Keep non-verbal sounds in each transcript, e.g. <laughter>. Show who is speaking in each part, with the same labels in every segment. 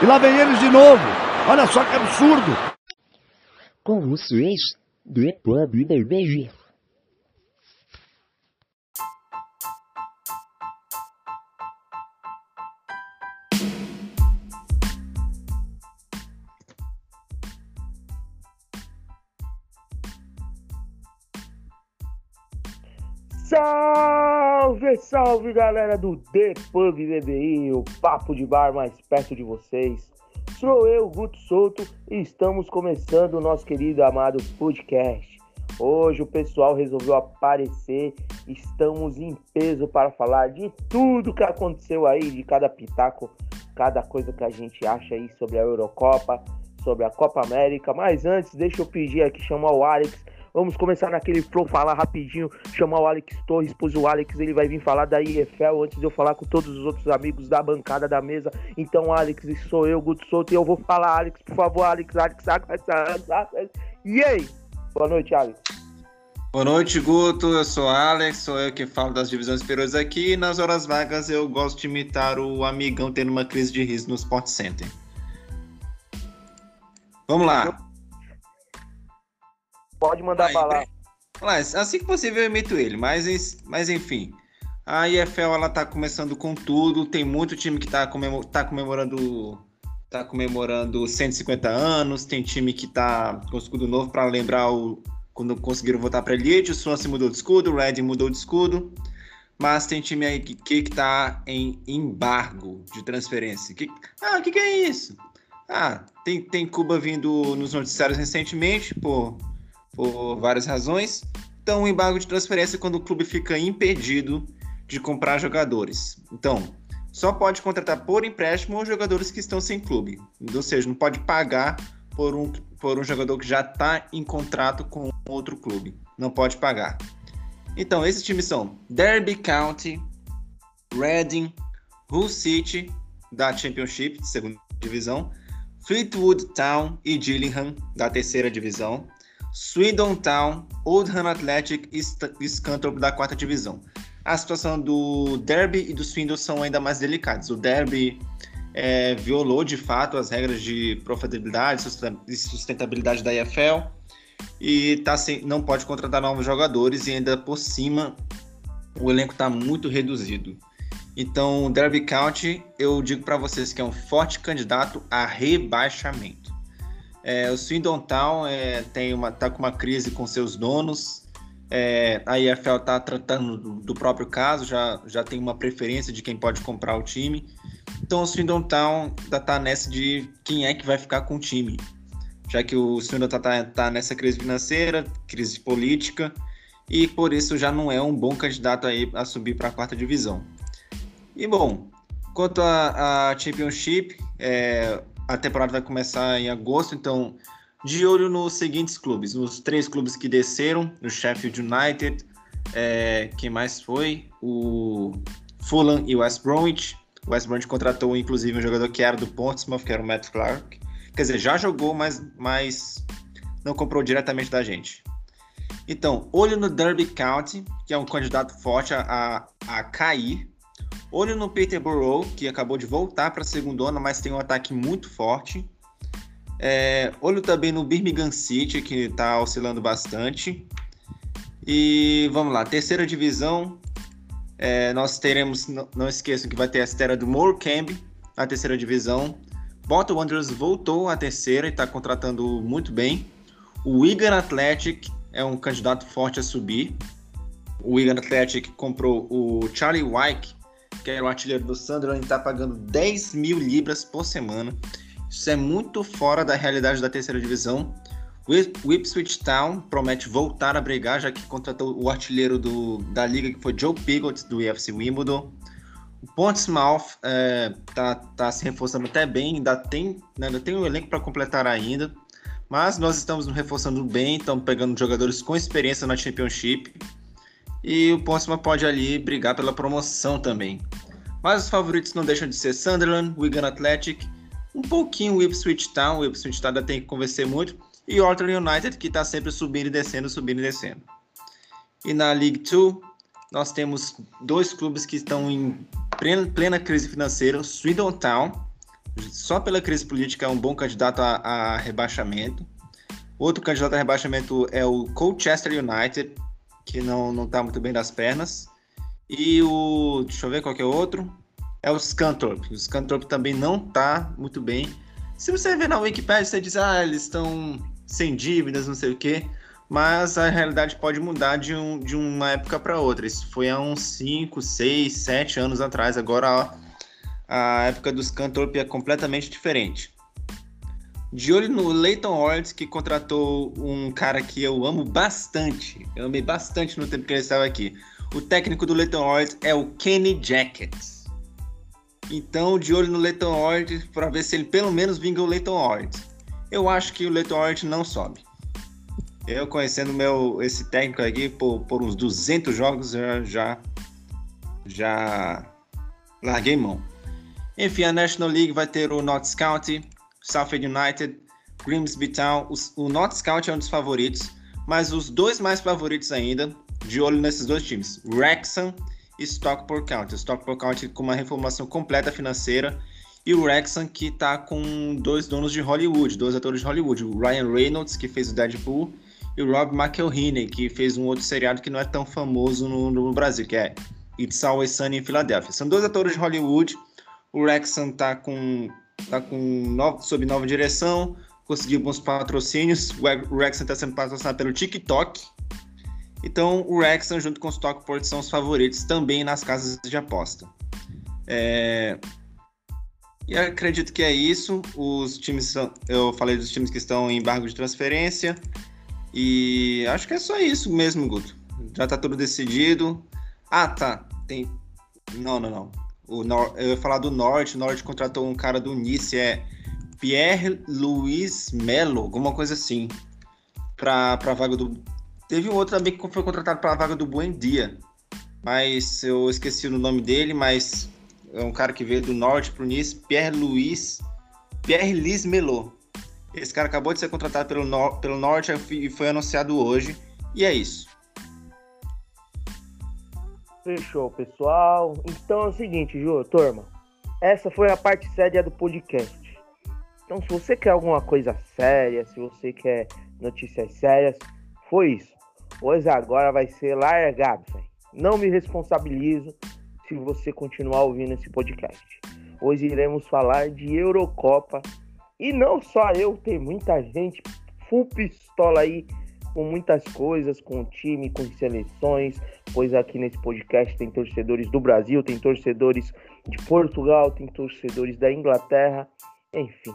Speaker 1: E lá vem eles de novo. Olha só que absurdo.
Speaker 2: Com vocês, depois do beijo.
Speaker 3: Salve, salve galera do The Pub BBI, o papo de bar mais perto de vocês. Sou eu, Guto Souto, e estamos começando o nosso querido amado podcast. Hoje o pessoal resolveu aparecer, estamos em peso para falar de tudo que aconteceu aí, de cada pitaco, cada coisa que a gente acha aí sobre a Eurocopa, sobre a Copa América. Mas antes, deixa eu pedir aqui chamar o Alex Vamos começar naquele flow, falar rapidinho, chamar o Alex Torres, pois o Alex ele vai vir falar da IFL antes de eu falar com todos os outros amigos da bancada da mesa. Então, Alex, sou eu, Guto Souto, e eu vou falar, Alex, por favor, Alex, Alex, Alex, Alex, Alex. E aí? Boa noite, Alex.
Speaker 4: Boa noite, Guto. Eu sou Alex, sou eu que falo das divisões superiores aqui. E nas horas vagas eu gosto de imitar o amigão tendo uma crise de riso no Sport Center. Vamos lá.
Speaker 3: Pode mandar falar.
Speaker 4: Assim que possível eu imito ele, mas, mas enfim. A IFL ela tá começando com tudo, tem muito time que tá, comemor tá comemorando tá comemorando 150 anos, tem time que tá com escudo novo para lembrar o quando conseguiram voltar para Elite, o Swansea mudou de escudo, o Red mudou de escudo, mas tem time aí que, que tá em embargo de transferência. Que, ah, o que, que é isso? Ah, tem, tem Cuba vindo nos noticiários recentemente por por várias razões. Então, o embargo de transferência é quando o clube fica impedido de comprar jogadores. Então, só pode contratar por empréstimo os jogadores que estão sem clube. Ou seja, não pode pagar por um, por um jogador que já está em contrato com outro clube. Não pode pagar. Então, esses times são Derby County, Reading, Hull City, da Championship, segunda divisão, Fleetwood Town e Gillingham, da terceira divisão, Swindon Town, Oldham Athletic e Scunthorpe da quarta divisão. A situação do Derby e do Swindon são ainda mais delicadas. O Derby é, violou de fato as regras de profitabilidade e sustentabilidade da EFL e tá sem, não pode contratar novos jogadores e ainda por cima o elenco está muito reduzido. Então, o Derby County, eu digo para vocês que é um forte candidato a rebaixamento. É, o Swindon Town é, tem uma, tá com uma crise com seus donos. É, a IFL está tratando do, próprio caso, já, já tem uma preferência de quem pode comprar o time. Então o Swindon Town ainda está nessa de quem é que vai ficar com o time. Já que o Swindon está tá, tá nessa crise financeira, crise política, e por isso já não é um bom candidato aí a subir para a quarta divisão. E bom, quanto à Championship, é, a temporada vai começar em agosto, então de olho nos seguintes clubes, nos três clubes que desceram, no Sheffield United, é, quem mais foi? O Fulham e o West Bromwich. O West Bromwich contratou inclusive um jogador que era do Portsmouth, que era o Matt Clark. Quer dizer, já jogou, mas, mas não comprou diretamente da gente. Então, olho no Derby County, que é um candidato forte a, a, a cair Olho no Peterborough, que acabou de voltar para a segunda, mas tem um ataque muito forte. É, olho também no Birmingham City, que está oscilando bastante. E vamos lá, terceira divisão. É, nós teremos, não, não esqueçam que vai ter a estreia do Morecambe na terceira divisão. Bota Wanderers voltou à terceira e está contratando muito bem. O Wigan Athletic é um candidato forte a subir. O Wigan Athletic comprou o Charlie Wyke, que era o artilheiro do Sunderland, está pagando 10 mil libras por semana. Isso é muito fora da realidade da terceira divisão. O Ipswich Town promete voltar a brigar, já que contratou o artilheiro do, da liga, que foi Joe Pigott, do UFC Wimbledon. O Portsmouth é, tá, tá se reforçando até bem, ainda tem, né, ainda tem um elenco para completar ainda. Mas nós estamos nos reforçando bem, estamos pegando jogadores com experiência na Championship. E o Portsmouth pode ali brigar pela promoção também. Mas os favoritos não deixam de ser Sunderland, Wigan Athletic, um pouquinho o Ipswich Town, o Ipswich Town ainda tem que convencer muito, e Orton United, que está sempre subindo e descendo, subindo e descendo. E na League 2, nós temos dois clubes que estão em plena, plena crise financeira, Swindon Town, só pela crise política é um bom candidato a, a rebaixamento. Outro candidato a rebaixamento é o Colchester United, que não, não tá muito bem das pernas. E o. Deixa eu ver qual que é o outro. É o Scunthorpe. O Scunthorpe também não tá muito bem. Se você ver na Wikipedia, você diz, ah, eles estão sem dívidas, não sei o quê. Mas a realidade pode mudar de, um, de uma época para outra. Isso foi há uns 5, 6, 7 anos atrás. Agora a, a época dos Scunthorpe é completamente diferente. De olho no Leighton Ortiz, que contratou um cara que eu amo bastante. Eu amei bastante no tempo que ele estava aqui. O técnico do Leighton Ortiz é o Kenny Jackets. Então, de olho no Leighton Ortiz para ver se ele pelo menos vinga o Leighton Ortiz. Eu acho que o Leighton Ortiz não sobe. Eu conhecendo meu esse técnico aqui por, por uns 200 jogos já já já larguei mão. Enfim, a National League vai ter o Notts County, Southend United, Grimsby Town. o Notts County é um dos favoritos, mas os dois mais favoritos ainda, de olho nesses dois times, Wrexham e Stockport County. O Stockport County com uma reformulação completa financeira e o Wrexham que está com dois donos de Hollywood, dois atores de Hollywood, o Ryan Reynolds que fez o Deadpool e o Rob McElhenney que fez um outro seriado que não é tão famoso no, no Brasil, que é It's Always Sunny em Filadélfia. São dois atores de Hollywood. O Wrexham está com tá com novo, sob nova direção, conseguiu bons patrocínios. O Wrexham está sendo patrocinado pelo TikTok então, o Wrexham junto com o Stockport são os favoritos também nas casas de aposta. É... E acredito que é isso. Os times são... eu falei dos times que estão em embargo de transferência e acho que é só isso mesmo, Guto. Já está tudo decidido. Ah, tá. Tem Não, não, não. O Nor... Eu ia falar do Norte. O Norte contratou um cara do Nice, é Pierre Luiz Melo, alguma coisa assim, para a vaga do Teve um outro também que foi contratado para a vaga do Buendia, mas eu esqueci o nome dele, mas é um cara que veio do norte para o Nice, Pierre Luiz, Pierre Liz Melot. Esse cara acabou de ser contratado pelo, nor pelo norte e foi anunciado hoje, e é isso.
Speaker 3: Fechou, pessoal. Então é o seguinte, Ju, turma. Essa foi a parte séria do podcast. Então, se você quer alguma coisa séria, se você quer notícias sérias, foi isso pois agora vai ser largado. Não me responsabilizo se você continuar ouvindo esse podcast. Hoje iremos falar de Eurocopa. E não só eu, tem muita gente full pistola aí com muitas coisas, com o time, com seleções, pois aqui nesse podcast tem torcedores do Brasil, tem torcedores de Portugal, tem torcedores da Inglaterra, enfim.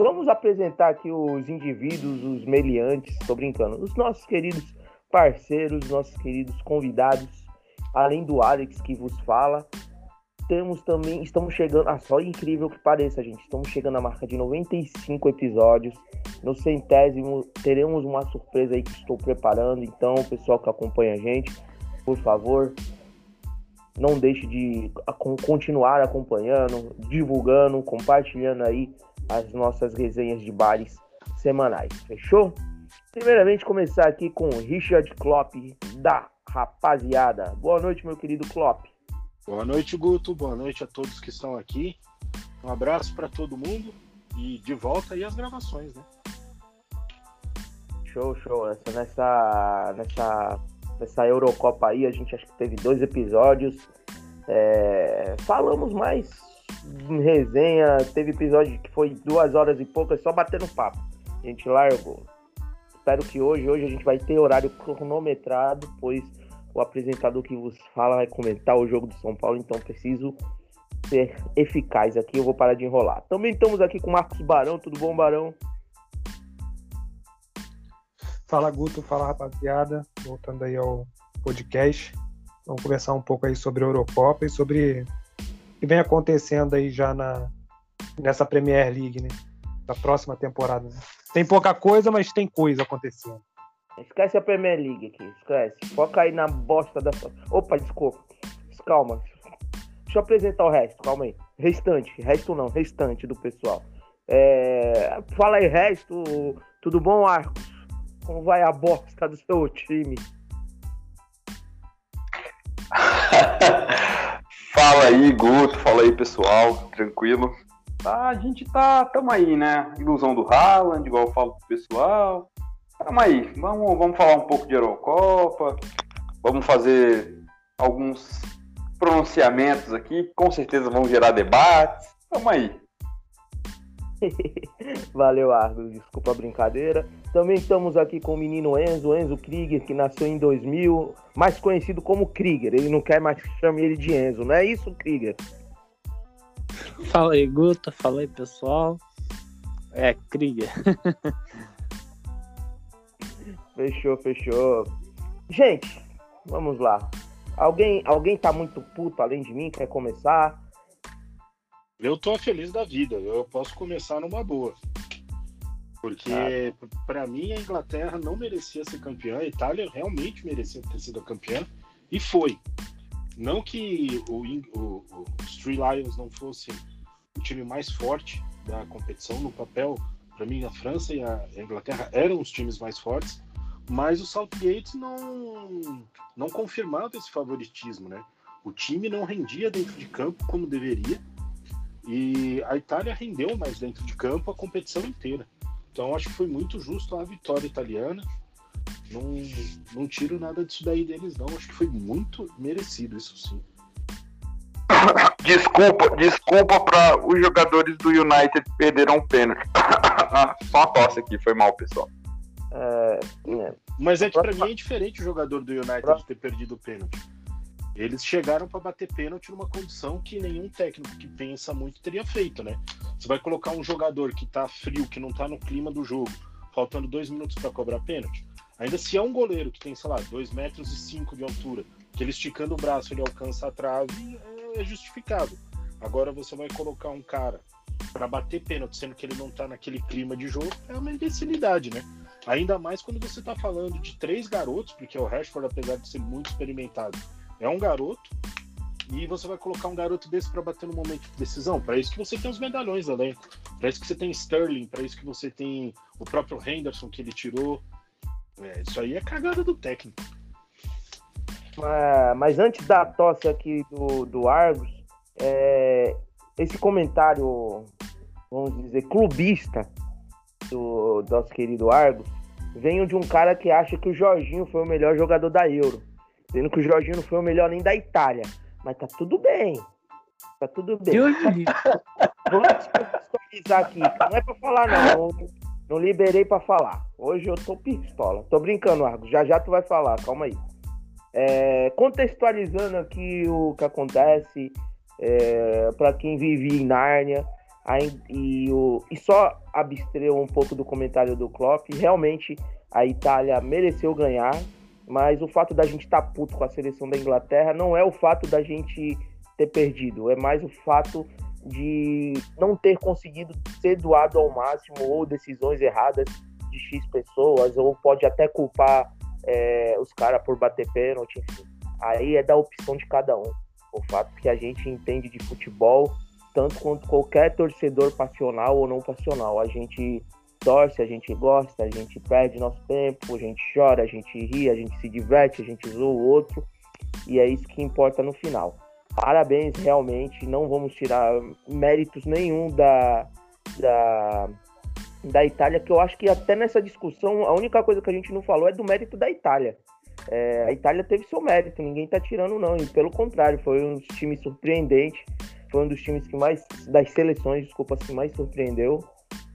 Speaker 3: Vamos apresentar aqui os indivíduos, os meliantes, estou brincando, os nossos queridos parceiros, nossos queridos convidados, além do Alex que vos fala. Temos também, estamos chegando, ah, só incrível que pareça, gente, estamos chegando à marca de 95 episódios. No centésimo teremos uma surpresa aí que estou preparando, então, pessoal que acompanha a gente, por favor, não deixe de continuar acompanhando, divulgando, compartilhando aí as nossas resenhas de bares semanais, fechou? Primeiramente, começar aqui com Richard Klopp, da rapaziada. Boa noite, meu querido Klopp.
Speaker 5: Boa noite, Guto. Boa noite a todos que estão aqui. Um abraço para todo mundo e de volta aí as gravações, né?
Speaker 3: Show, show. Essa, nessa, nessa, nessa Eurocopa aí, a gente acho que teve dois episódios. É, falamos mais resenha, teve episódio que foi duas horas e poucas só batendo papo. A gente largou. Espero que hoje, hoje a gente vai ter horário cronometrado, pois o apresentador que vos fala vai comentar o jogo do São Paulo, então preciso ser eficaz aqui, eu vou parar de enrolar. Também estamos aqui com o Marcos Barão, tudo bom, Barão?
Speaker 6: Fala Guto, fala rapaziada, voltando aí ao podcast. Vamos conversar um pouco aí sobre a Eurocopa e sobre que vem acontecendo aí já na, nessa Premier League, né? Da próxima temporada. Né? Tem pouca coisa, mas tem coisa acontecendo.
Speaker 3: Esquece a Premier League aqui, esquece. Foca aí na bosta dessa. Opa, desculpa. Calma. Deixa eu apresentar o resto, calma aí. Restante, resto não, restante do pessoal. É... Fala aí, resto. Tudo bom, Arcos? Como vai a bosta do seu time? <laughs>
Speaker 7: Fala aí, Guto. Fala aí, pessoal. Tranquilo. a gente tá, tamo aí, né? Ilusão do Haaland, igual eu falo pro pessoal. Tamo aí, vamos, vamos falar um pouco de Eurocopa, vamos fazer alguns pronunciamentos aqui, com certeza vão gerar debates. Tamo aí. <laughs>
Speaker 3: Valeu, Argos. Desculpa a brincadeira. Também estamos aqui com o menino Enzo, Enzo Krieger, que nasceu em 2000, mais conhecido como Krieger. Ele não quer mais que chame ele de Enzo, não é isso, Krieger?
Speaker 8: Fala aí, Guta. Fala aí, pessoal. É, Krieger. <laughs>
Speaker 3: fechou, fechou. Gente, vamos lá. Alguém, alguém tá muito puto além de mim? Quer começar?
Speaker 5: Eu tô feliz da vida. Eu posso começar numa boa. Porque, ah. para mim, a Inglaterra não merecia ser campeã. A Itália realmente merecia ter sido campeã. E foi. Não que o, o, o, os Three Lions não fossem o time mais forte da competição. No papel, para mim, a França e a Inglaterra eram os times mais fortes. Mas o Southgate não, não confirmava esse favoritismo, né? O time não rendia dentro de campo como deveria. E a Itália rendeu mais dentro de campo a competição inteira. Então acho que foi muito justo a vitória italiana. Não, não tiro nada disso daí deles, não. Acho que foi muito merecido, isso sim. <coughs>
Speaker 7: Desculpa, desculpa para os jogadores do United perderam um pênalti. <coughs> Só uma tosse aqui, foi mal, pessoal.
Speaker 5: É, é. Mas é que pra mim é diferente o jogador do United ter perdido o pênalti. Eles chegaram para bater pênalti numa condição que nenhum técnico que pensa muito teria feito, né? Você vai colocar um jogador que tá frio, que não tá no clima do jogo, faltando dois minutos para cobrar pênalti. Ainda se é um goleiro que tem, sei lá, dois metros e cinco de altura, que ele esticando o braço ele alcança a trave, é justificado. Agora você vai colocar um cara para bater pênalti, sendo que ele não tá naquele clima de jogo, é uma imbecilidade, né? Ainda mais quando você tá falando de três garotos, porque o Rashford, apesar de ser muito experimentado, é um garoto e você vai colocar um garoto desse para bater no momento de decisão. Para isso que você tem os medalhões além. Para isso que você tem Sterling, para isso que você tem o próprio Henderson que ele tirou. É, isso aí é cagada do técnico.
Speaker 3: É, mas antes da tosse aqui do, do Argos, é, esse comentário, vamos dizer, clubista do, nosso querido Argos, vem de um cara que acha que o Jorginho foi o melhor jogador da Euro. Dizendo que o Jorginho não foi o melhor nem da Itália. Mas tá tudo bem. Tá tudo bem. Vou <laughs> contextualizar aqui. Não é pra falar, não. Não liberei pra falar. Hoje eu tô pistola. Tô brincando, Argos. Já já tu vai falar. Calma aí. É, contextualizando aqui o que acontece é, para quem vive em Nárnia e, o, e só abstreu um pouco do comentário do Klopp, realmente a Itália mereceu ganhar, mas o fato da gente estar tá puto com a seleção da Inglaterra não é o fato da gente ter perdido, é mais o fato de não ter conseguido ser doado ao máximo ou decisões erradas de X pessoas, ou pode até culpar é, os caras por bater pênalti, enfim. Aí é da opção de cada um. O fato que a gente entende de futebol, tanto quanto qualquer torcedor passional ou não passional. A gente torce, a gente gosta, a gente perde nosso tempo, a gente chora, a gente ri, a gente se diverte, a gente zoa o outro, e é isso que importa no final. Parabéns, realmente, não vamos tirar méritos nenhum da, da, da Itália, que eu acho que até nessa discussão a única coisa que a gente não falou é do mérito da Itália. É, a Itália teve seu mérito, ninguém tá tirando não, e pelo contrário, foi um dos times surpreendentes, foi um dos times que mais, das seleções, desculpa, que mais surpreendeu.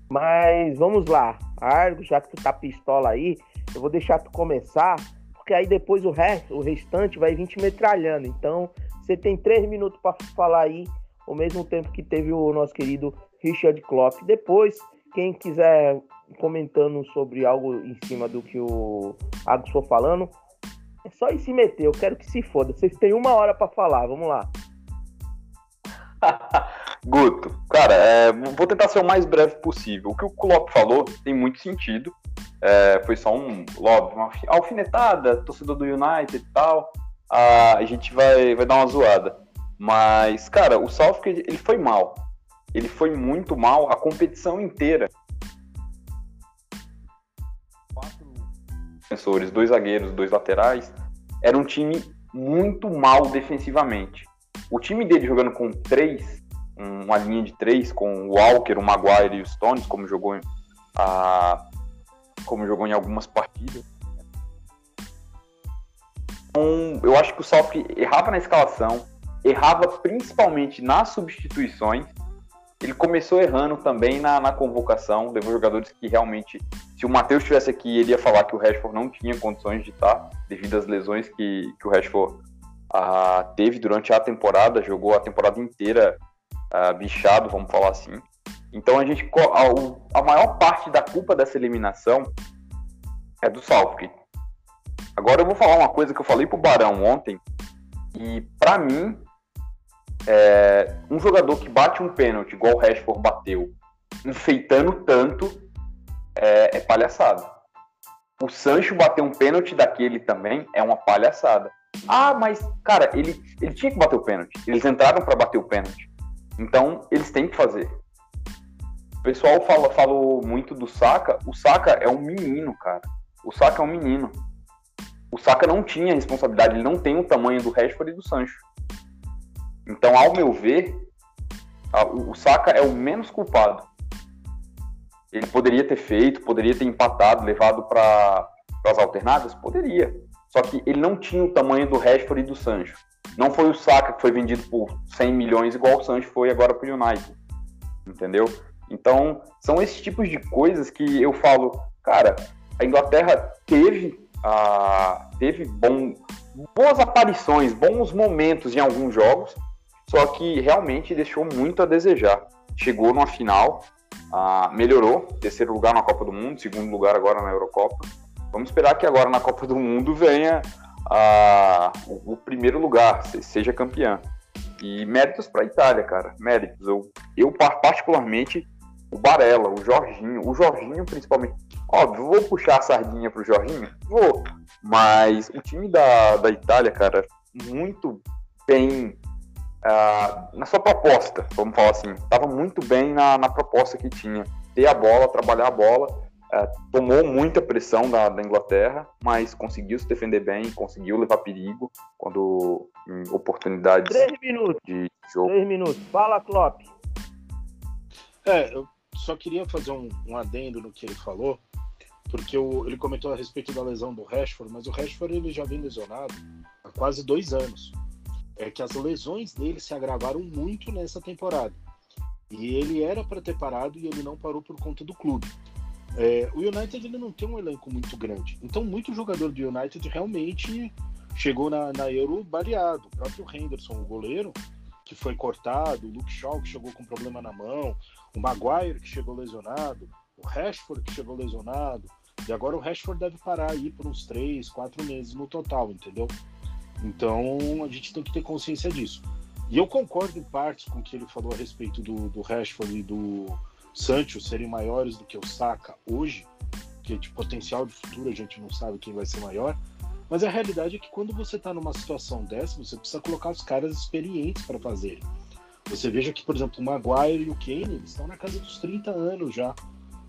Speaker 3: Mas vamos lá, Argo, já que tu tá pistola aí, eu vou deixar tu começar, porque aí depois o resto, o restante vai vir te metralhando. Então, você tem três minutos para falar aí, ao mesmo tempo que teve o nosso querido Richard Klopp. Depois, quem quiser comentando sobre algo em cima do que o Agus for falando, é só ir se meter. Eu quero que se foda. Vocês têm uma hora para falar. Vamos lá. <laughs>
Speaker 7: Guto, cara, é, vou tentar ser o mais breve possível. O que o Klopp falou tem muito sentido. É, foi só um, óbvio, uma alfinetada, torcedor do United e tal. A, a gente vai, vai dar uma zoada. Mas, cara, o Southgate, ele foi mal. Ele foi muito mal a competição inteira. Quatro defensores, dois zagueiros, dois laterais. Era um time muito mal defensivamente. O time dele jogando com três um, uma linha de três com o Walker, o Maguire e o Stones, como jogou, a, como jogou em algumas partidas. Então, eu acho que o Southgate errava na escalação, errava principalmente nas substituições. Ele começou errando também na, na convocação, levou jogadores que realmente, se o Matheus estivesse aqui, ele ia falar que o Rashford não tinha condições de estar, devido às lesões que, que o Rashford ah, teve durante a temporada, jogou a temporada inteira ah, bichado, vamos falar assim. Então a gente a, a maior parte da culpa dessa eliminação é do Southgate. Agora eu vou falar uma coisa que eu falei pro Barão ontem, e para mim, é, um jogador que bate um pênalti igual o Rashford bateu, enfeitando tanto, é, é palhaçada. O Sancho bater um pênalti daquele também é uma palhaçada. Ah, mas, cara, ele, ele tinha que bater o pênalti. Eles entraram para bater o pênalti. Então, eles têm que fazer. O pessoal fala, falou muito do Saka. O Saka é um menino, cara. O Saka é um menino o Saka não tinha responsabilidade, ele não tem o tamanho do Rashford e do Sancho. Então, ao meu ver, o Saka é o menos culpado. Ele poderia ter feito, poderia ter empatado, levado para as alternadas? Poderia. Só que ele não tinha o tamanho do Rashford e do Sancho. Não foi o Saka que foi vendido por 100 milhões, igual o Sancho foi agora para o United. Entendeu? Então, são esses tipos de coisas que eu falo, cara, a Inglaterra teve ah, teve bom, boas aparições, bons momentos em alguns jogos, só que realmente deixou muito a desejar. Chegou numa final, ah, melhorou, terceiro lugar na Copa do Mundo, segundo lugar agora na Eurocopa. Vamos esperar que agora na Copa do Mundo venha ah, o, o, primeiro lugar, seja campeã. E méritos para a Itália, cara. Méritos. Eu, eu, particularmente, o Barella, o Jorginho, o Jorginho principalmente. Óbvio, vou puxar a sardinha pro Jorginho? Vou. Mas o time da, da Itália, cara, muito bem uh, na sua proposta, vamos falar assim. Tava muito bem na, na proposta que tinha. Ter a bola, trabalhar a bola. Uh, tomou muita pressão da, da, Inglaterra, mas conseguiu se defender bem, conseguiu levar perigo quando em oportunidades
Speaker 3: Três minutos.
Speaker 7: de jogo.
Speaker 3: Três minutos. Fala, Klopp.
Speaker 5: É, eu só queria fazer um, um adendo no que ele falou porque o, ele comentou a respeito da lesão do Rashford, mas o Rashford ele já vem lesionado há quase dois anos. É que as lesões dele se agravaram muito nessa temporada. E ele era para ter parado e ele não parou por conta do clube. É, o United ele não tem um elenco muito grande. Então, muito jogador do United realmente chegou na, na Euro baleado. O próprio Henderson, o goleiro, que foi cortado, o Luke Shaw, que chegou com problema na mão, o Maguire, que chegou lesionado, o Rashford, que chegou lesionado, e agora o Rashford deve parar aí por uns três, quatro meses no total, entendeu? Então a gente tem que ter consciência disso. E eu concordo em partes com o que ele falou a respeito do, do Rashford e do Sancho serem maiores do que o Saka hoje, que de potencial de futuro a gente não sabe quem vai ser maior. Mas a realidade é que quando você está numa situação dessa, você precisa colocar os caras experientes para fazerem. Você veja que, por exemplo, o Maguire e o Kane estão na casa dos 30 anos já.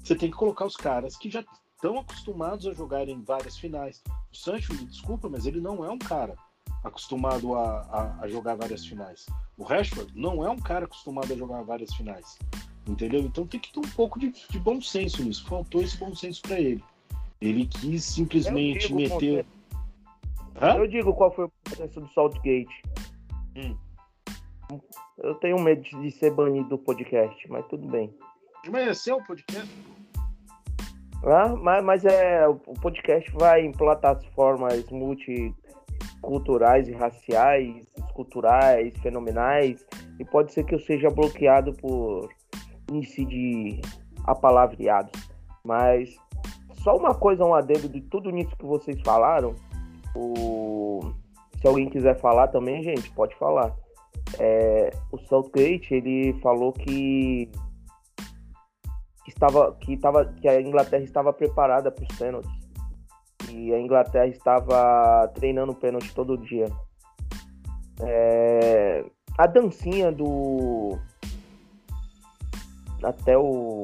Speaker 5: Você tem que colocar os caras que já estão acostumados a jogar em várias finais. O Sancho, me desculpa, mas ele não é um cara acostumado a, a, a, jogar várias finais. O Rashford não é um cara acostumado a jogar várias finais. Entendeu? Então tem que ter um pouco de, de bom senso nisso. Faltou esse bom senso para ele. Ele quis simplesmente eu meter.
Speaker 3: Eu digo qual foi o processo do Saltgate. Hum. Eu tenho medo de ser banido do podcast, mas tudo bem.
Speaker 5: Mas é seu podcast?
Speaker 3: Ah, mas, mas é, o podcast vai em plataformas multiculturais e raciais, culturais, fenomenais, e pode ser que eu seja bloqueado por incidir palavreados. Mas só uma coisa, um adendo de tudo nisso que vocês falaram. O... Se alguém quiser falar também, gente, pode falar. É, o Southgate, ele falou que que estava que estava que a Inglaterra estava preparada para os pênaltis e a Inglaterra estava treinando pênalti todo dia. É, a dancinha do até o,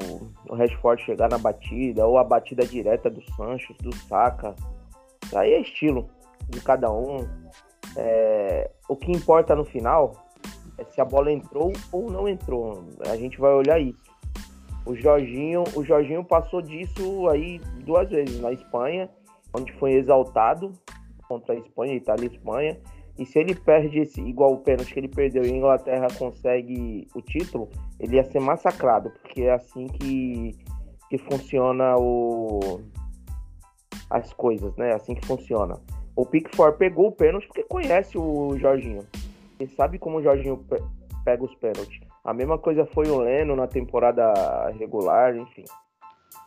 Speaker 3: o Rashford chegar na batida ou a batida direta do Sancho, do Saka, aí é estilo de cada um. É, o que importa no final é se a bola entrou ou não entrou. A gente vai olhar isso. O Jorginho, o Jorginho passou disso aí duas vezes na Espanha, onde foi exaltado contra a Espanha, Itália e Espanha. E se ele perde esse, igual o pênalti que ele perdeu e a Inglaterra consegue o título, ele ia ser massacrado, porque é assim que, que funciona o, as coisas, né? É assim que funciona. O Pickford pegou o pênalti porque conhece o Jorginho. Ele sabe como o Jorginho pega os pênaltis. A mesma coisa foi o Leno na temporada regular, enfim.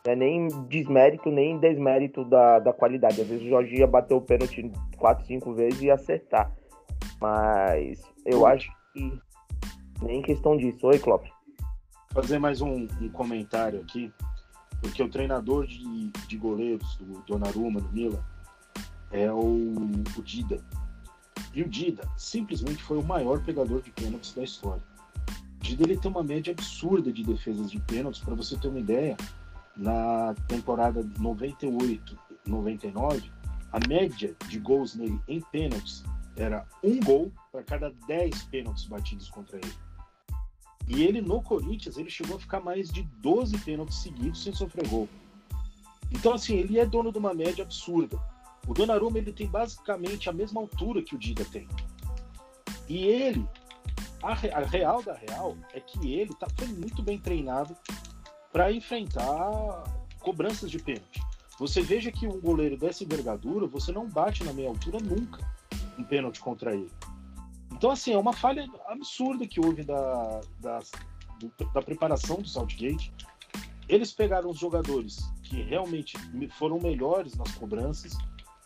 Speaker 3: Não é nem desmérito, nem desmérito da, da qualidade. Às vezes o Jorginho ia bater o pênalti 4, 5 vezes e acertar. Mas eu acho que nem questão disso. Oi, Klopp.
Speaker 5: Fazer mais um, um comentário aqui, porque o treinador de, de goleiros do Donnarumma, do Milan, é o, o Dida. E o Dida simplesmente foi o maior pegador de pênaltis da história. O Dida ele tem uma média absurda de defesas de pênaltis, para você ter uma ideia, na temporada 98, 99, a média de gols nele em pênaltis era um gol para cada 10 pênaltis batidos contra ele. E ele no Corinthians, ele chegou a ficar mais de 12 pênaltis seguidos sem sofrer gol. Então, assim, ele é dono de uma média absurda. O Donnarumma, ele tem basicamente a mesma altura que o Dida tem. E ele, a, a real da real, é que ele tá, foi muito bem treinado para enfrentar cobranças de pênalti. Você veja que um goleiro dessa envergadura, você não bate na meia altura nunca um pênalti contra ele. Então, assim, é uma falha absurda que houve da, da, da preparação do Southgate. Eles pegaram os jogadores que realmente foram melhores nas cobranças,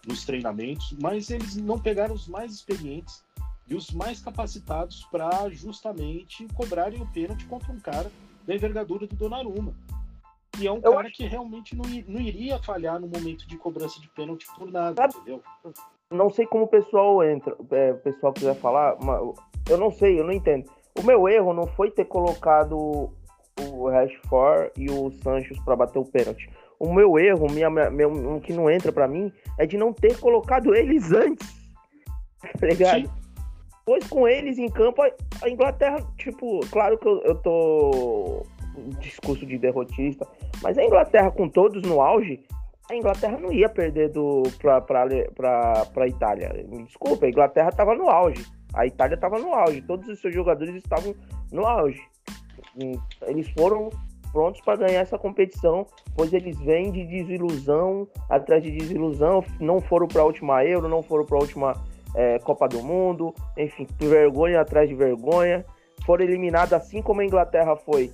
Speaker 5: nos treinamentos, mas eles não pegaram os mais experientes e os mais capacitados para justamente cobrarem o pênalti contra um cara da envergadura do Donnarumma. E é um Eu cara acho... que realmente não, não iria falhar no momento de cobrança de pênalti por nada, Sabe? entendeu?
Speaker 3: Não sei como o pessoal entra, é, o pessoal quiser falar, mas eu não sei, eu não entendo. O meu erro não foi ter colocado o Rashford e o Santos para bater o pênalti. O meu erro, minha, meu, o que não entra para mim, é de não ter colocado eles antes. Tá ligado? Sim. Pois com eles em campo, a Inglaterra, tipo, claro que eu, eu tô discurso de derrotista, mas a Inglaterra com todos no auge, a Inglaterra não ia perder do a Itália. Me desculpa, a Inglaterra estava no auge. A Itália estava no auge. Todos os seus jogadores estavam no auge. Eles foram prontos para ganhar essa competição, pois eles vêm de desilusão atrás de desilusão. Não foram para a última Euro, não foram para a última é, Copa do Mundo. Enfim, vergonha atrás de vergonha. Foram eliminados assim como a Inglaterra foi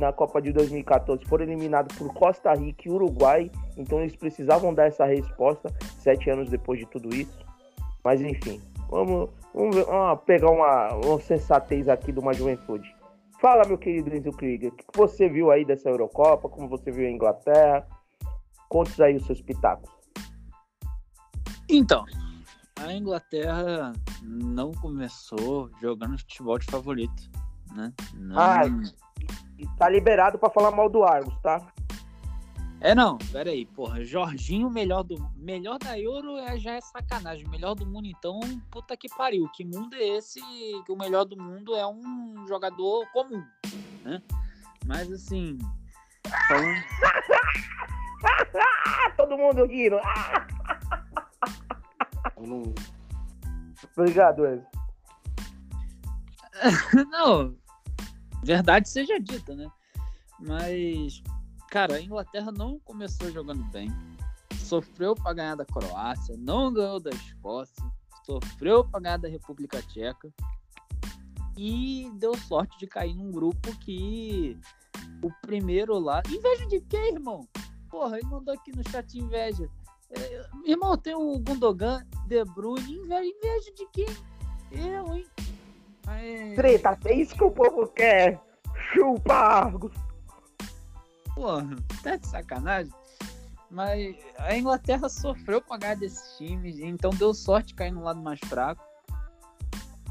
Speaker 3: na Copa de 2014 foram eliminados por Costa Rica e Uruguai, então eles precisavam dar essa resposta sete anos depois de tudo isso. Mas enfim, vamos, vamos, vamos pegar uma, uma, sensatez aqui de uma juventude. Fala, meu querido Enzo Krieger, o que você viu aí dessa Eurocopa? Como você viu a Inglaterra? Conte aí os seus pitacos.
Speaker 8: Então, a Inglaterra não começou jogando futebol de favorito, né? Não...
Speaker 3: Ah, tá liberado para falar mal do Argos, tá?
Speaker 8: É não, pera aí, porra, Jorginho, melhor do melhor da Euro é, já é sacanagem, melhor do mundo então, puta que pariu, que mundo é esse que o melhor do mundo é um jogador comum, né? Mas assim, falando... <laughs>
Speaker 3: todo mundo rindo. Obrigado, Enzo. <laughs>
Speaker 8: não, verdade seja dita, né? Mas, cara, a Inglaterra não começou jogando bem. Sofreu para ganhar da Croácia, não ganhou da Escócia, sofreu para ganhar da República Tcheca e deu sorte de cair num grupo que o primeiro lá. Inveja de quê, irmão? Porra, ele mandou aqui no chat inveja. É, irmão, tem o Gundogan, De Bruyne, inveja, inveja de quem? Eu, hein?
Speaker 3: Aê. Treta, é isso que o povo quer. Chupa, Argos.
Speaker 8: Porra, tá de sacanagem. Mas a Inglaterra sofreu com a ganhar desses times, então deu sorte cair no lado mais fraco.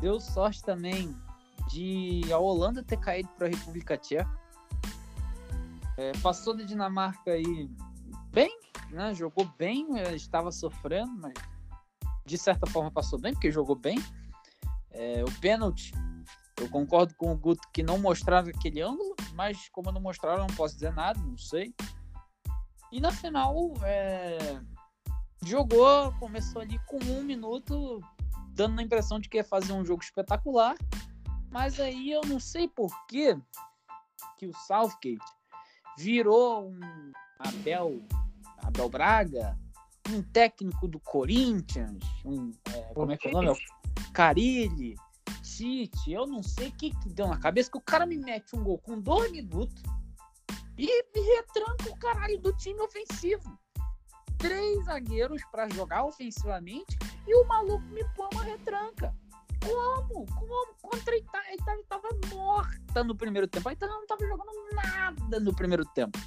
Speaker 8: Deu sorte também de a Holanda ter caído para a República Tcheca. É, passou da Dinamarca aí bem, né? Jogou bem, estava sofrendo, mas de certa forma passou bem, porque jogou bem. É, o pênalti, Eu concordo com o Guto que não mostraram aquele ângulo, mas como não mostraram, não posso dizer nada, não sei. E na final, é... jogou, começou ali com um minuto, dando a impressão de que ia fazer um jogo espetacular. Mas aí eu não sei por que que o Southgate virou um Abel, Abel Braga, um técnico do Corinthians, um, é, como é que é o nome? Carilli, City, eu não sei o que, que deu na cabeça, que o cara me mete um gol com dois minutos e me retranca o caralho do time ofensivo. Três zagueiros para jogar ofensivamente e o maluco me põe uma retranca. Como? Como? Contra a Itália, a Itália tava morta no primeiro tempo. A Itália não tava jogando nada no primeiro tempo.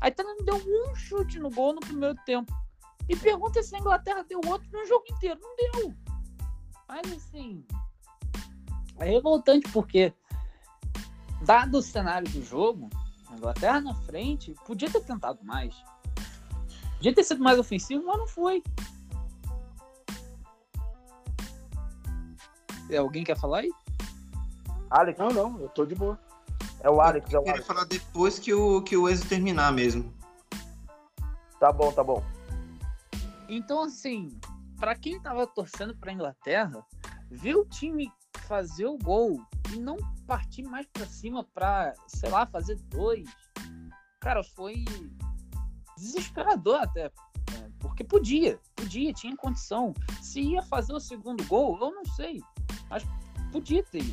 Speaker 8: A Itália não deu um chute no gol no primeiro tempo. E pergunta se a Inglaterra deu outro no jogo inteiro. Não deu. Mas assim. É revoltante porque, dado o cenário do jogo, a Inglaterra na frente podia ter tentado mais. Podia ter sido mais ofensivo, mas não foi. É, alguém quer falar aí?
Speaker 5: Alex? Não, não, eu tô de boa.
Speaker 3: É o Alex,
Speaker 4: eu
Speaker 3: é o Alex.
Speaker 4: falar depois que o, que o Enzo terminar mesmo.
Speaker 3: Tá bom, tá bom.
Speaker 8: Então, assim, para quem tava torcendo pra Inglaterra, ver o time fazer o gol e não partir mais para cima para, sei lá, fazer dois, cara, foi desesperador até. né? Porque podia, podia, tinha condição. Se ia fazer o segundo gol, eu não sei, mas podia ter.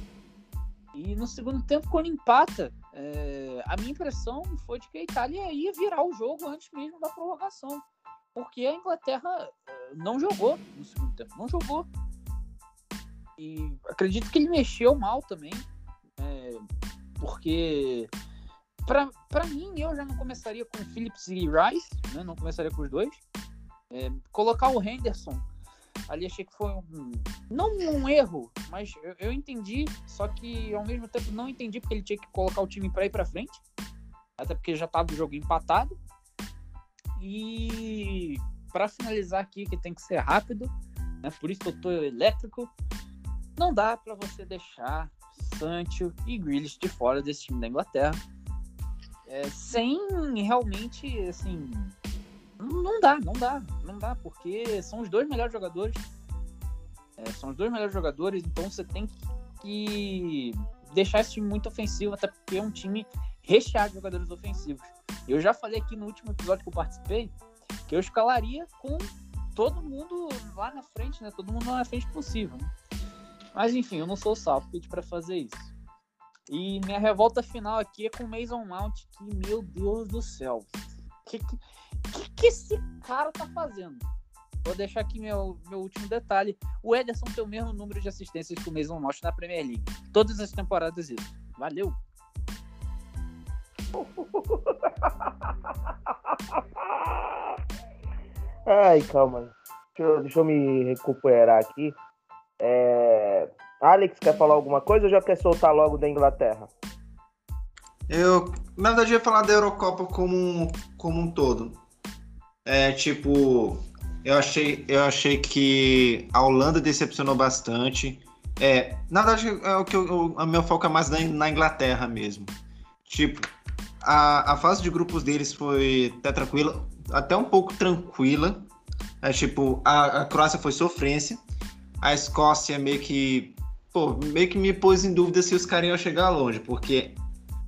Speaker 8: E no segundo tempo, quando empata, é, a minha impressão foi de que a Itália ia virar o jogo antes mesmo da prorrogação. Porque a Inglaterra eh, não jogou no segundo tempo, não jogou. E acredito que ele mexeu mal também, é, porque pra mim eu já não começaria com Phillips e Rice, né, não começaria com os dois. É, colocar o Henderson ali achei que foi um, não um erro, mas eu, eu entendi, só que ao mesmo tempo não entendi porque ele tinha que colocar o time para ir para frente, até porque já tava o jogo empatado. E para finalizar aqui, que tem que ser rápido, né? Por isso que eu tô elétrico. Não dá para você deixar Sancho e Grealish de fora desse time da Inglaterra. É, sem realmente, assim, não dá, não dá, não dá, porque são os dois melhores jogadores. É, são os dois melhores jogadores, então você tem que deixar esse time muito ofensivo, até porque é um time recheado de jogadores ofensivos. Eu já falei aqui no último episódio que eu participei que eu escalaria com todo mundo lá na frente, né? Todo mundo lá na frente possível. Né? Mas enfim, eu não sou o Southgate para fazer isso. E minha revolta final aqui é com o Mason Mount, que, meu Deus do céu. O que, que, que, esse cara tá fazendo? Vou deixar aqui meu, meu último detalhe. O Ederson tem o mesmo número de assistências que o Mason Mount na Premier League. Todas as temporadas isso. Valeu! <laughs>
Speaker 3: Ai, calma. Deixa eu, deixa eu me recuperar aqui. É, Alex, quer falar alguma coisa ou já quer soltar logo da Inglaterra?
Speaker 4: Eu, na verdade, eu ia falar da Eurocopa como, como um todo. É, tipo, eu achei, eu achei que a Holanda decepcionou bastante. É, na verdade, é o que eu, o meu foco é mais na, na Inglaterra mesmo. Tipo, a, a fase de grupos deles foi até tranquila, até um pouco tranquila. É, tipo, a, a Croácia foi sofrência. A Escócia meio que, pô, meio que me pôs em dúvida se os caras iam chegar longe, porque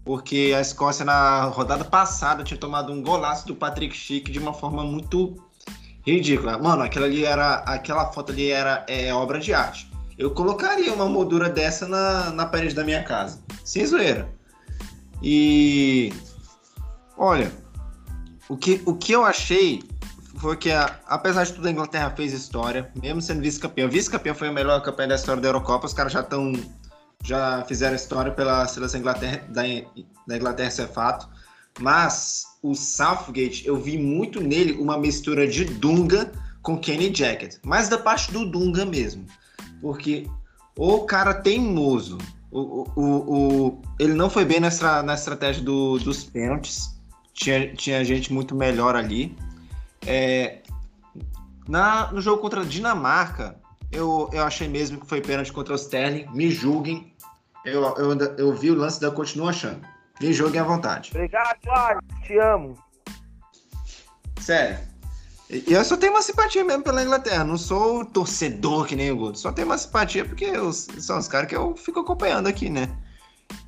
Speaker 4: porque a Escócia na rodada passada tinha tomado um golaço do Patrick Schick de uma forma muito ridícula. Mano, aquela ali era, aquela foto ali era é, obra de arte. Eu colocaria uma moldura dessa na, na parede da minha casa, sem zoeira. E olha, o que, o que eu achei foi que, a- apesar de tudo, a Inglaterra fez história, mesmo sendo vice-campeão. Vice-campeão foi a melhor campanha da história da Eurocopa. Os caras já estão já fizeram história pela seleção Inglaterra, da, da Inglaterra, isso é fato. Mas o Southgate, eu vi muito nele uma mistura de Dunga com Kenny Jacket. Mais da parte do Dunga mesmo. Porque o cara teimoso. O, o, o- ele não foi bem nessa, na estratégia do- dos pênaltis. Tinha, tinha gente muito melhor ali. É, na, no jogo contra a Dinamarca, eu, eu achei mesmo que foi pênalti contra o Sterling. Me julguem. Eu, eu, eu vi o lance da continuo achando. Nem joguem à vontade.
Speaker 3: Obrigado, Alex. Te amo.
Speaker 4: Sério. E eu só tenho uma simpatia mesmo pela Inglaterra. Não sou torcedor que nem o Guto. Só tenho uma simpatia porque eu, são os caras que eu fico acompanhando aqui, né?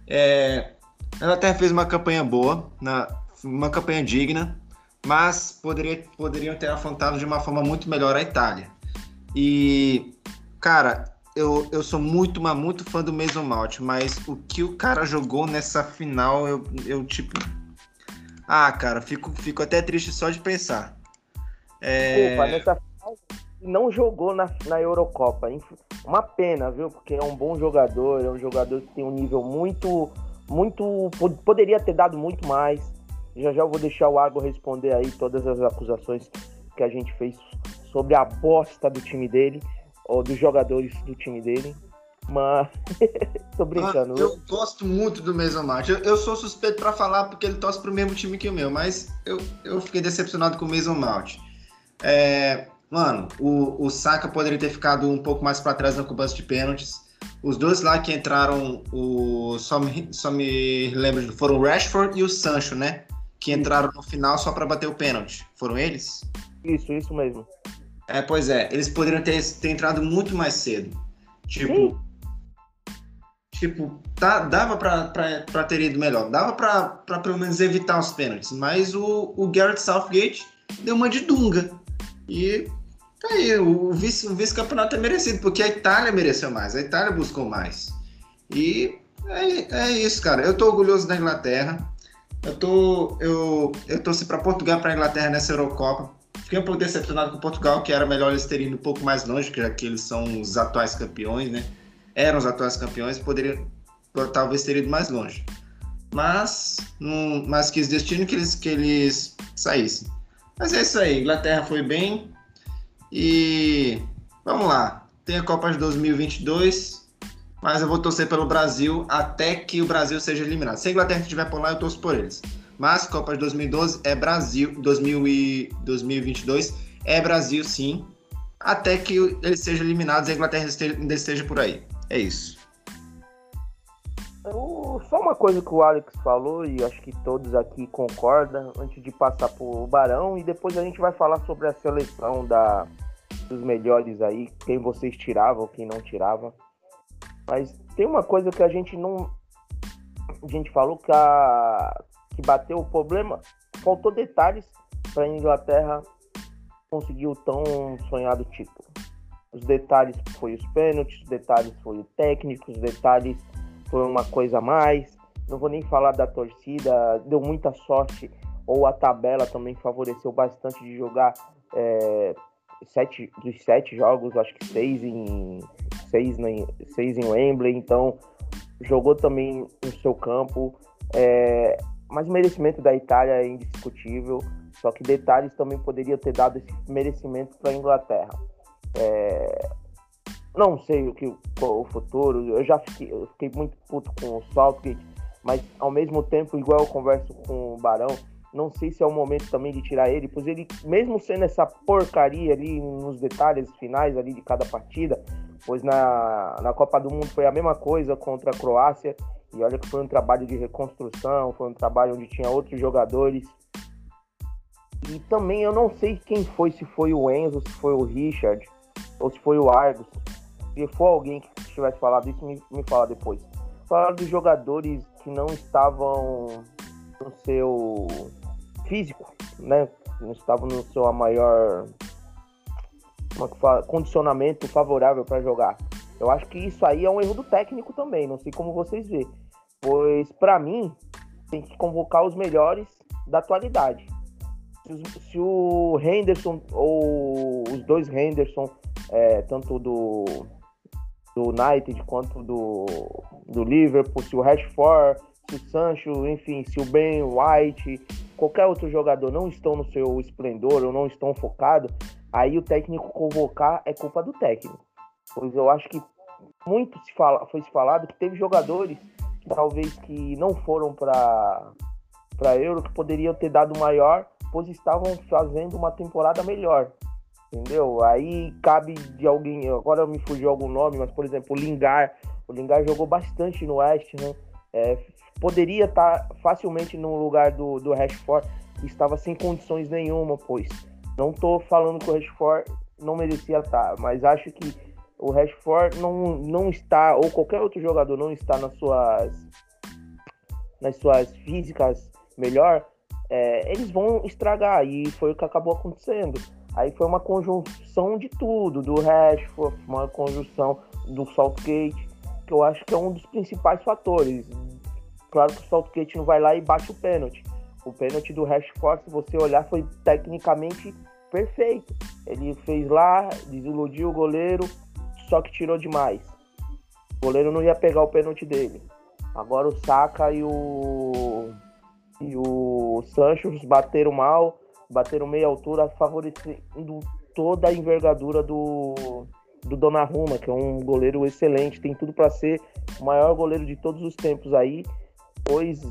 Speaker 4: É, a Inglaterra fez uma campanha boa, na, uma campanha digna, mas poderia, poderiam ter afrontado de uma forma muito melhor a Itália. E, cara, eu, eu sou muito, mas muito fã do Mason Mount, mas o que o cara jogou nessa final, eu, eu tipo. Ah, cara, fico, fico até triste só de pensar.
Speaker 3: É... Opa, nessa final não jogou na, na Eurocopa. Uma pena, viu? Porque é um bom jogador, é um jogador que tem um nível muito. muito. poderia ter dado muito mais. Já já eu vou deixar o Argo responder aí todas as acusações que a gente fez sobre a bosta do time dele ou dos jogadores do time dele. Mas <laughs> tô brincando.
Speaker 4: Ah, eu gosto muito do Mason Mount. Eu, eu, sou suspeito para falar porque ele torce pro mesmo time que o meu, mas eu, eu fiquei decepcionado com o Mason Mount. É, mano, o, o Saka poderia ter ficado um pouco mais para trás na cobrança de pênaltis. Os dois lá que entraram, o, só, me, só me lembro, foram o Rashford e o Sancho, né? Que entraram no final só para bater o pênalti. Foram eles?
Speaker 3: Isso, isso mesmo.
Speaker 4: É, pois é, eles poderiam ter, ter entrado muito mais cedo. Tipo. Sim. Tipo, tá, dava pra ter ido melhor. Dava pra pelo menos evitar os pênaltis. Mas o, o Garrett Southgate deu uma de dunga. E tá aí, o vice, vice-campeonato é merecido, porque a Itália mereceu mais, a Itália buscou mais. E é, é isso, cara. Eu tô orgulhoso da Inglaterra. Eu tô. Eu, eu torci pra Portugal pra Inglaterra nessa Eurocopa. Fiquei um pouco decepcionado com Portugal, que era melhor eles terem ido um pouco mais longe, já que eles são os atuais campeões, né? Eram os atuais campeões, poderiam talvez ter ido mais longe. Mas, não, mas quis destino que eles, que eles saíssem. Mas é isso aí, Inglaterra foi bem. E vamos lá. Tem a Copa de 2022, mas eu vou torcer pelo Brasil até que o Brasil seja eliminado. Se a Inglaterra estiver por lá, eu torço por eles. Mas Copa de 2012 é Brasil, 2000 e 2022 é Brasil sim, até que eles sejam eliminados e a Inglaterra ainda esteja por aí. É isso.
Speaker 3: Só uma coisa que o Alex falou, e acho que todos aqui concordam, antes de passar pro Barão, e depois a gente vai falar sobre a seleção da, dos melhores aí, quem vocês tiravam, quem não tirava. Mas tem uma coisa que a gente não. A gente falou que a, que bateu o problema, faltou detalhes para a Inglaterra conseguir o tão sonhado título. Os detalhes foi os pênaltis, os detalhes foi o técnico, os detalhes foi uma coisa a mais. Não vou nem falar da torcida, deu muita sorte, ou a tabela também favoreceu bastante de jogar é, sete, dos sete jogos, acho que seis em, seis, em, seis em Wembley, então jogou também no seu campo. É, mas o merecimento da Itália é indiscutível. Só que detalhes também poderiam ter dado esse merecimento para a Inglaterra. É... Não sei o que o futuro. Eu já fiquei, eu fiquei muito puto com o Southgate, mas ao mesmo tempo, igual eu converso com o Barão, não sei se é o momento também de tirar ele, pois ele, mesmo sendo essa porcaria ali nos detalhes finais ali de cada partida, pois na, na Copa do Mundo foi a mesma coisa contra a Croácia, e olha que foi um trabalho de reconstrução, foi um trabalho onde tinha outros jogadores. E também eu não sei quem foi, se foi o Enzo, se foi o Richard, ou se foi o Argos. Se for alguém que tivesse falado isso, me, me fala depois. Falar dos jogadores que não estavam no seu físico, né? Não estavam no seu maior condicionamento favorável para jogar. Eu acho que isso aí é um erro do técnico também, não sei como vocês vê. Pois, para mim, tem que convocar os melhores da atualidade. Se, se o Henderson ou os dois Henderson, é, tanto do, do United quanto do, do Liverpool, se o Rashford, se o Sancho, enfim, se o Ben White, qualquer outro jogador não estão no seu esplendor ou não estão focados, aí o técnico convocar é culpa do técnico. Pois eu acho que muito se fala, foi se falado que teve jogadores talvez que não foram para para Euro que poderiam ter dado maior, pois estavam fazendo uma temporada melhor. Entendeu? Aí cabe de alguém, agora me fugiu algum nome, mas por exemplo, o Lingard, O Lingard jogou bastante no West Ham. É, poderia estar tá facilmente no lugar do, do Rashford, que estava sem condições nenhuma, pois não estou falando que o Rashford não merecia estar, mas acho que o Rashford não, não está, ou qualquer outro jogador não está nas suas, nas suas físicas melhor, é, eles vão estragar, e foi o que acabou acontecendo. Aí foi uma conjunção de tudo, do Rashford, uma conjunção do Saltgate, que eu acho que é um dos principais fatores. Claro que o Saltgate não vai lá e bate o pênalti. O pênalti do Rashford, se você olhar, foi tecnicamente perfeito. Ele fez lá, desiludiu o goleiro, só que tirou demais. O goleiro não ia pegar o pênalti dele. Agora o Saka e o e o Sancho bateram mal, bateram meia altura, favorecendo toda a envergadura do do Donnarumma, que é um goleiro excelente, tem tudo para ser o maior goleiro de todos os tempos aí. Pois,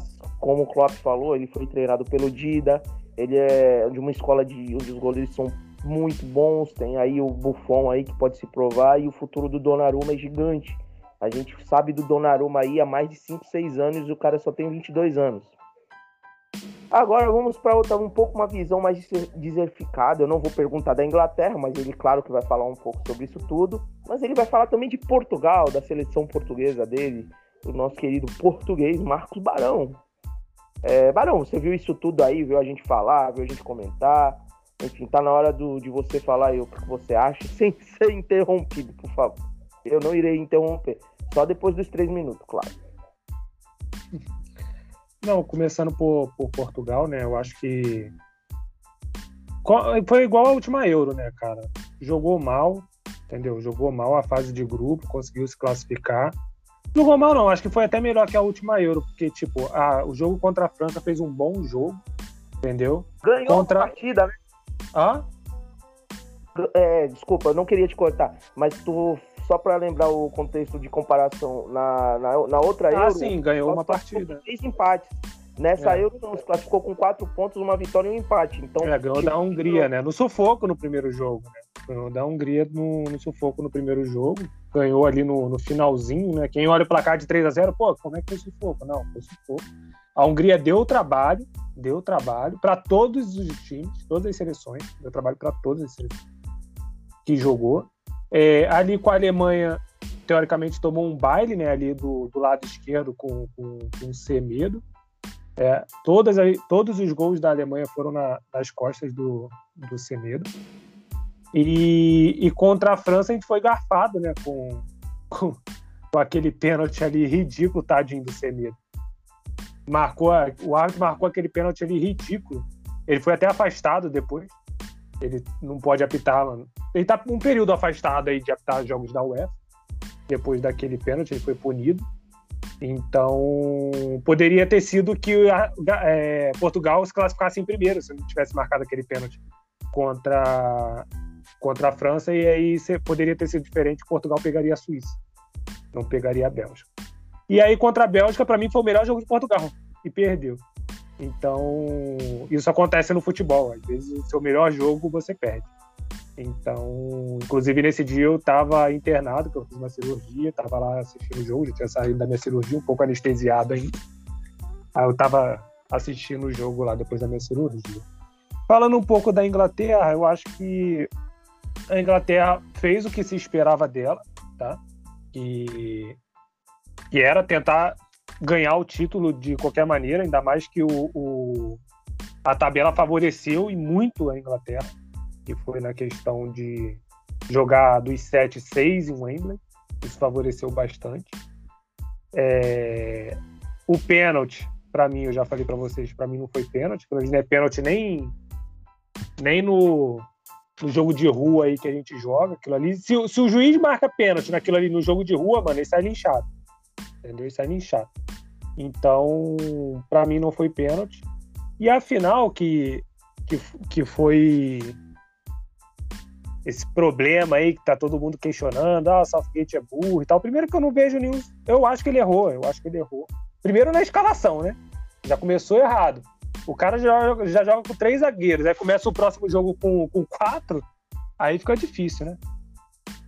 Speaker 3: como o Klopp falou, ele foi treinado pelo Dida, ele é de uma escola de onde os goleiros são muito bons, tem aí o Buffon aí que pode se provar e o futuro do Donnarumma é gigante. A gente sabe do Donnarumma aí há mais de 5, 6 anos e o cara só tem 22 anos. Agora vamos para outra, um pouco uma visão mais diversificada. Eu não vou perguntar da Inglaterra, mas ele, claro, que vai falar um pouco sobre isso tudo. Mas ele vai falar também de Portugal, da seleção portuguesa dele, o nosso querido português Marcos Barão. É, Barão, você viu isso tudo aí, viu a gente falar, viu a gente comentar. Enfim, tá na hora do, de você falar aí o que você acha, <laughs> sem ser interrompido, por favor. Eu não irei interromper. Só depois dos três minutos, claro.
Speaker 6: Não, começando por, por Portugal, né? Eu acho que foi igual a última Euro, né, cara? Jogou mal, entendeu? Jogou mal a fase de grupo, conseguiu se classificar. Jogou mal não, acho que foi até melhor que a última Euro, porque, tipo, a, o jogo contra a França fez um bom jogo, entendeu?
Speaker 3: Ganhou
Speaker 6: contra...
Speaker 3: a partida, né?
Speaker 6: Hã?
Speaker 3: É, desculpa, eu não queria te cortar, mas tu só para lembrar o contexto de comparação, na, na, na outra
Speaker 6: ah,
Speaker 3: Euro. Ah,
Speaker 6: sim, ganhou uma partida.
Speaker 3: Três empates. Nessa é. Euro não, se classificou com quatro pontos, uma vitória e um empate. Então,
Speaker 6: é, ganhou da Hungria, né? No sufoco no primeiro jogo, né? Ganhou da Hungria no, no sufoco no primeiro jogo. Ganhou ali no, no finalzinho, né? Quem olha o placar de 3 a 0 pô, como é que foi sufoco? Não, foi sufoco. A Hungria deu trabalho, deu trabalho para todos os times, todas as seleções, deu trabalho para todas as seleções que jogou. É, ali com a Alemanha, teoricamente, tomou um baile né, ali do, do lado esquerdo com, com, com o Semedo. É, todas, todos os gols da Alemanha foram na, nas costas do, do Semedo. E, e, contra a França a gente foi garfado né, com, com, com aquele pênalti ali ridículo, tadinho do Semedo. Marcou, o árbitro marcou aquele pênalti ali ridículo. Ele foi até afastado depois. Ele não pode apitar, mano. Ele tá um período afastado aí de apitar jogos da UEFA. Depois daquele pênalti, ele foi punido. Então, poderia ter sido que é, Portugal se classificasse em primeiro, se não tivesse marcado aquele pênalti contra, contra a França, e aí poderia ter sido diferente, Portugal pegaria a Suíça, não pegaria a Bélgica. E aí, contra a Bélgica, para mim, foi o melhor jogo de Portugal, e perdeu. Então, isso acontece no futebol. Às vezes, o seu melhor jogo você perde. Então, inclusive nesse dia eu estava internado, que eu fiz uma cirurgia, estava lá assistindo o jogo, já tinha saído da minha cirurgia, um pouco anestesiado ainda. Aí eu estava assistindo o jogo lá depois da minha cirurgia. Falando um pouco da Inglaterra, eu acho que a Inglaterra fez o que se esperava dela, tá? Que, que era tentar ganhar o título de qualquer maneira, ainda mais que o, o a tabela favoreceu e muito a Inglaterra, que foi na questão de jogar dos 7, 6 em Wembley, isso favoreceu bastante. É... O pênalti, para mim, eu já falei para vocês, para mim não foi pênalti, para mim não é pênalti nem, nem no, no jogo de rua aí que a gente joga, aquilo ali. Se, se o juiz marca pênalti naquilo ali no jogo de rua, mano, ele sai linchado. Entendeu? Ele sai linchado. Então, para mim não foi pênalti. E a final que, que, que foi esse problema aí que tá todo mundo questionando, ah, o Southgate é burro e tal. Primeiro que eu não vejo nenhum. Eu acho que ele errou, eu acho que ele errou. Primeiro na escalação, né? Já começou errado. O cara já, já joga com três zagueiros, aí começa o próximo jogo com, com quatro, aí fica difícil, né?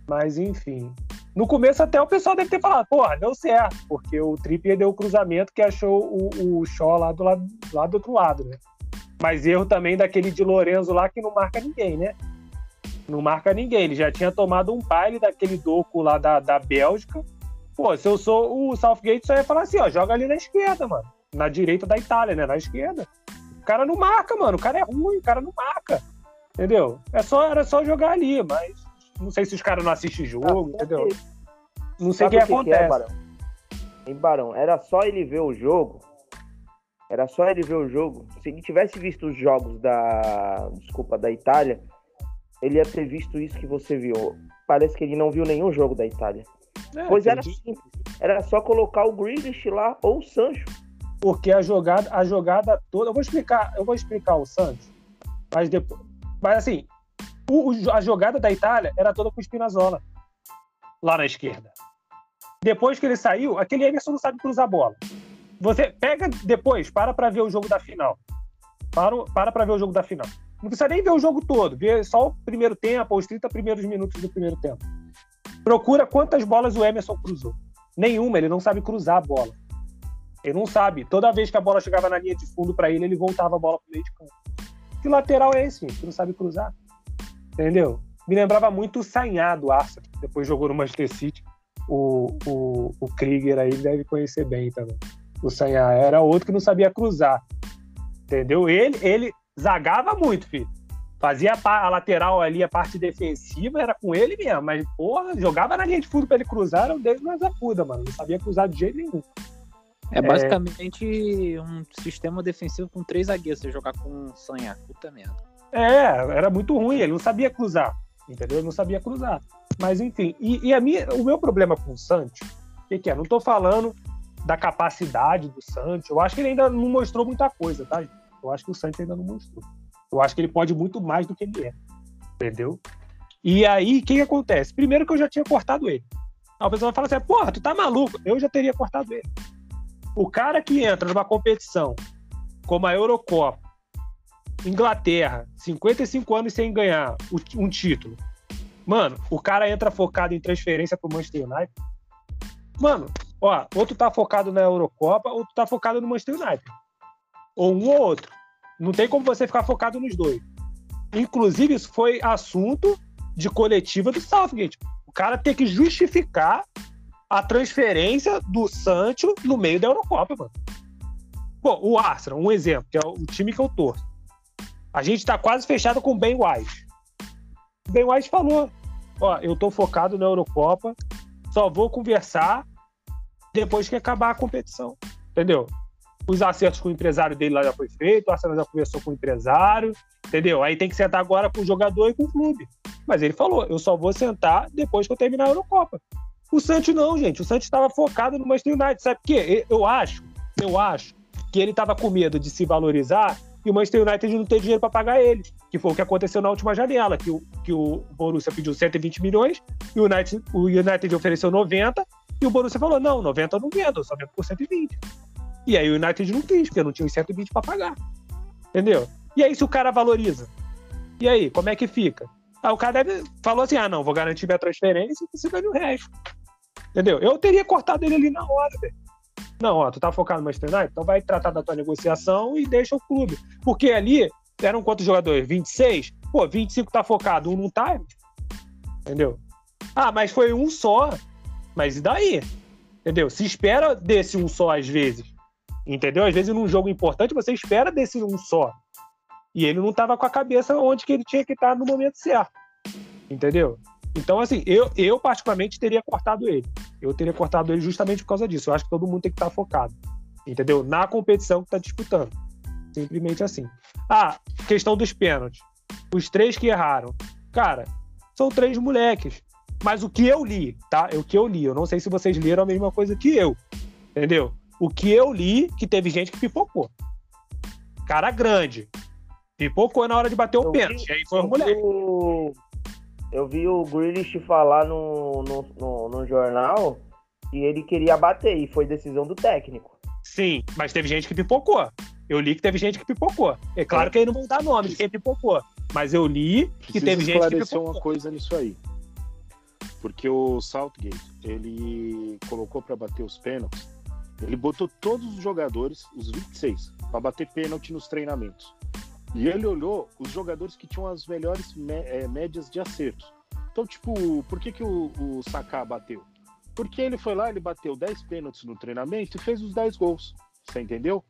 Speaker 6: Mas enfim. No começo até o pessoal deve ter falado, porra, deu certo, porque o Trippier deu o cruzamento que achou o, o Shaw lá do, lado, lá do outro lado, né? Mas erro também daquele de Lorenzo lá que não marca ninguém, né? Não marca ninguém. Ele já tinha tomado um baile daquele doco lá da, da Bélgica. Pô, se eu sou o Southgate, só ia falar assim, ó, joga ali na esquerda, mano. Na direita da Itália, né? Na esquerda. O cara não marca, mano. O cara é ruim, o cara não marca. Entendeu? É só, era só jogar ali, mas não sei se os caras não assistem jogo, ah, entendeu? Não sei o que, que, acontece. Que é,
Speaker 3: Barão? Em Barão, era só ele ver o jogo. Era só ele ver o jogo. Se ele tivesse visto os jogos da. Desculpa, da Itália, ele ia ter visto isso que você viu. Parece que ele não viu nenhum jogo da Itália. É, pois era simples. Era só colocar o Grealish lá ou o Sancho.
Speaker 6: Porque a jogada, a jogada toda. Eu vou explicar, eu vou explicar o Sancho. Mas depois. Mas assim, o, a jogada da Itália era toda com o Spinazzola. Lá na esquerda. Depois que ele saiu, aquele Emerson não sabe cruzar a bola. Você pega depois, para para ver o jogo da final. Para, para pra ver o jogo da final. Não precisa nem ver o jogo todo, ver só o primeiro tempo, os 30 primeiros minutos do primeiro tempo. Procura quantas bolas o Emerson cruzou. Nenhuma, ele não sabe cruzar a bola. Ele não sabe. Toda vez que a bola chegava na linha de fundo para ele, ele voltava a bola pro meio de campo. Que lateral é esse, que não sabe cruzar? Entendeu? Me lembrava muito o Sanhá do Arsenal, depois jogou no Manchester City. O, o, o Krieger aí deve conhecer bem também. O Sanhá era outro que não sabia cruzar. Entendeu? Ele, ele zagava muito, filho. Fazia a, lateral ali, a parte defensiva, era com ele mesmo. Mas, porra, jogava na linha de fundo pra ele cruzar, era um deles mais acuda, mano. Não sabia cruzar de jeito nenhum.
Speaker 8: É basicamente é... um sistema defensivo com três zagueiros, você jogar com o Sanhá. Puta merda.
Speaker 6: É, era muito ruim, ele não sabia cruzar, entendeu? Ele não sabia cruzar. Mas enfim, e, e a minha, o meu problema com o Santos, o que, que, é? Não tô falando da capacidade do Santos, eu acho que ele ainda não mostrou muita coisa, tá? Eu acho que o Santos ainda não mostrou. Eu acho que ele pode muito mais do que ele é, entendeu? E aí, o que, que acontece? Primeiro que eu já tinha cortado ele. A pessoa vai falar assim, porra, tu tá maluco? Eu já teria cortado ele. O cara que entra numa competição como a Eurocopa, Inglaterra, 55 anos sem ganhar um título. Mano, o cara entra focado em transferência pro Manchester United. Mano, ó, outro tá focado na Eurocopa, outro tá focado no Manchester United. Ou um ou outro. Não tem como você ficar focado nos dois. Inclusive, isso foi assunto de coletiva do Southgate. O cara tem que justificar a transferência do Sancho no meio da Eurocopa, mano. Bom, o Arsenal, um exemplo, que é o time que eu torço. A gente está quase fechado com o Ben White. O Ben White falou: Ó, eu tô focado na Eurocopa, só vou conversar depois que acabar a competição. Entendeu? Os acertos com o empresário dele lá já foi feito, o Arsenal já conversou com o empresário, entendeu? Aí tem que sentar agora com o jogador e com o clube. Mas ele falou: eu só vou sentar depois que eu terminar a Eurocopa. O Santos não, gente. O Santos estava focado no Manchester United. Sabe por quê? Eu acho, eu acho que ele estava com medo de se valorizar e o Manchester United não ter dinheiro para pagar ele, que foi o que aconteceu na última janela, que o, que o Borussia pediu 120 milhões, e o United, o United ofereceu 90, e o Borussia falou, não, 90 eu não vendo, eu só vendo por 120. E aí o United não quis, porque não tinha os 120 para pagar. Entendeu? E aí se o cara valoriza? E aí, como é que fica? Aí o cara deve, falou assim, ah, não, vou garantir minha transferência e você ganha o resto. Entendeu? Eu teria cortado ele ali na hora, velho. Não, ó, tu tá focado no Manchester United, então vai tratar da tua negociação e deixa o clube. Porque ali eram quantos jogadores? 26? Pô, 25 tá focado, um não tá. Entendeu? Ah, mas foi um só. Mas e daí? Entendeu? Se espera desse um só às vezes. Entendeu? Às vezes num jogo importante você espera desse um só. E ele não tava com a cabeça onde que ele tinha que estar no momento certo. Entendeu? Então, assim, eu, eu particularmente teria cortado ele. Eu teria cortado ele justamente por causa disso. Eu acho que todo mundo tem que estar focado, entendeu? Na competição que está disputando. Simplesmente assim. Ah, questão dos pênaltis. Os três que erraram. Cara, são três moleques. Mas o que eu li, tá? É o que eu li. Eu não sei se vocês leram a mesma coisa que eu. Entendeu? O que eu li, que teve gente que pipocou. Cara grande. Pipocou na hora de bater o pênalti. Aí foi o moleque
Speaker 3: eu vi o Grealish falar no, no, no, no jornal que ele queria bater e foi decisão do técnico.
Speaker 6: Sim, mas teve gente que pipocou. Eu li que teve gente que pipocou. É claro que aí não vão dar nome de quem pipocou. Mas eu li que Preciso teve gente que pipocou.
Speaker 5: uma coisa nisso aí. Porque o Southgate, ele colocou para bater os pênaltis, ele botou todos os jogadores, os 26, para bater pênalti nos treinamentos. E ele olhou os jogadores que tinham as melhores é, médias de acertos. Então, tipo, por que, que o, o Saká bateu? Porque ele foi lá, ele bateu 10 pênaltis no treinamento e fez os 10 gols. Você entendeu?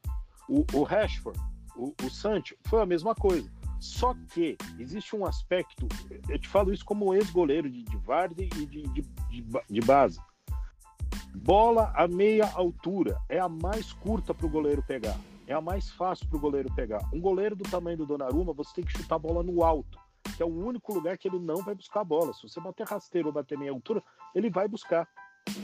Speaker 5: O, o Rashford, o, o Sancho, foi a mesma coisa. Só que existe um aspecto, eu te falo isso como ex-goleiro de, de Vardy e de, de, de, de base. Bola a meia altura é a mais curta para o goleiro pegar. É a mais fácil para o goleiro pegar. Um goleiro do tamanho do Donnarumma, você tem que chutar a bola no alto, que é o único lugar que ele não vai buscar a bola. Se você bater rasteiro ou bater meia altura, ele vai buscar.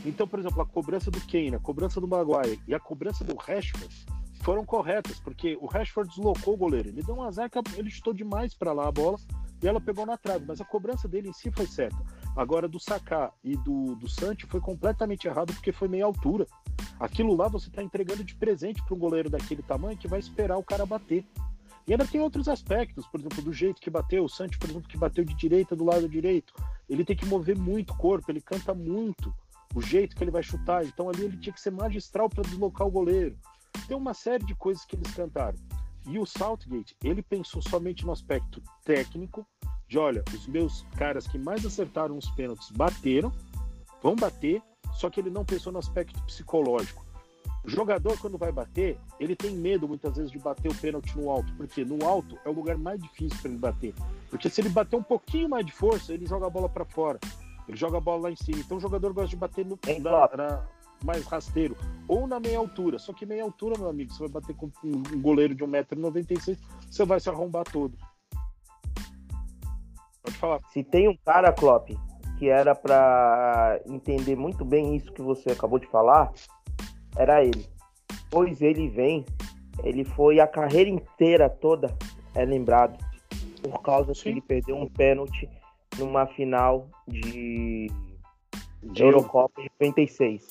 Speaker 5: Então, por exemplo, a cobrança do Kane, a cobrança do Maguire e a cobrança do Rashford foram corretas, porque o Rashford deslocou o goleiro. Ele deu um azar que ele chutou demais para lá a bola e ela pegou na trave, mas a cobrança dele em si foi certa. Agora, do Saká e do, do Santi foi completamente errado porque foi meia altura. Aquilo lá você está entregando de presente para um goleiro daquele tamanho que vai esperar o cara bater. E ainda tem outros aspectos, por exemplo, do jeito que bateu, o Santi, por exemplo, que bateu de direita do lado direito. Ele tem que mover muito o corpo, ele canta muito o jeito que ele vai chutar. Então ali ele tinha que ser magistral para deslocar o goleiro. Tem uma série de coisas que eles cantaram. E o Southgate, ele pensou somente no aspecto técnico, de olha, os meus caras que mais acertaram os pênaltis bateram, vão bater, só que ele não pensou no aspecto psicológico. O jogador, quando vai bater, ele tem medo muitas vezes de bater o pênalti no alto, porque no alto é o lugar mais difícil para ele bater. Porque se ele bater um pouquinho mais de força, ele joga a bola para fora. Ele joga a bola lá em cima. Então o jogador gosta de bater no, na, na, mais rasteiro ou na meia altura. Só que meia altura, meu amigo, você vai bater com um goleiro de 1,96m, você vai se arrombar todo. Pode falar.
Speaker 3: Se tem um cara, Klopp, que era para entender muito bem isso que você acabou de falar, era ele. Pois ele vem, ele foi a carreira inteira toda é lembrado por causa Sim. que ele perdeu um pênalti numa final de, de Eurocopa de 96.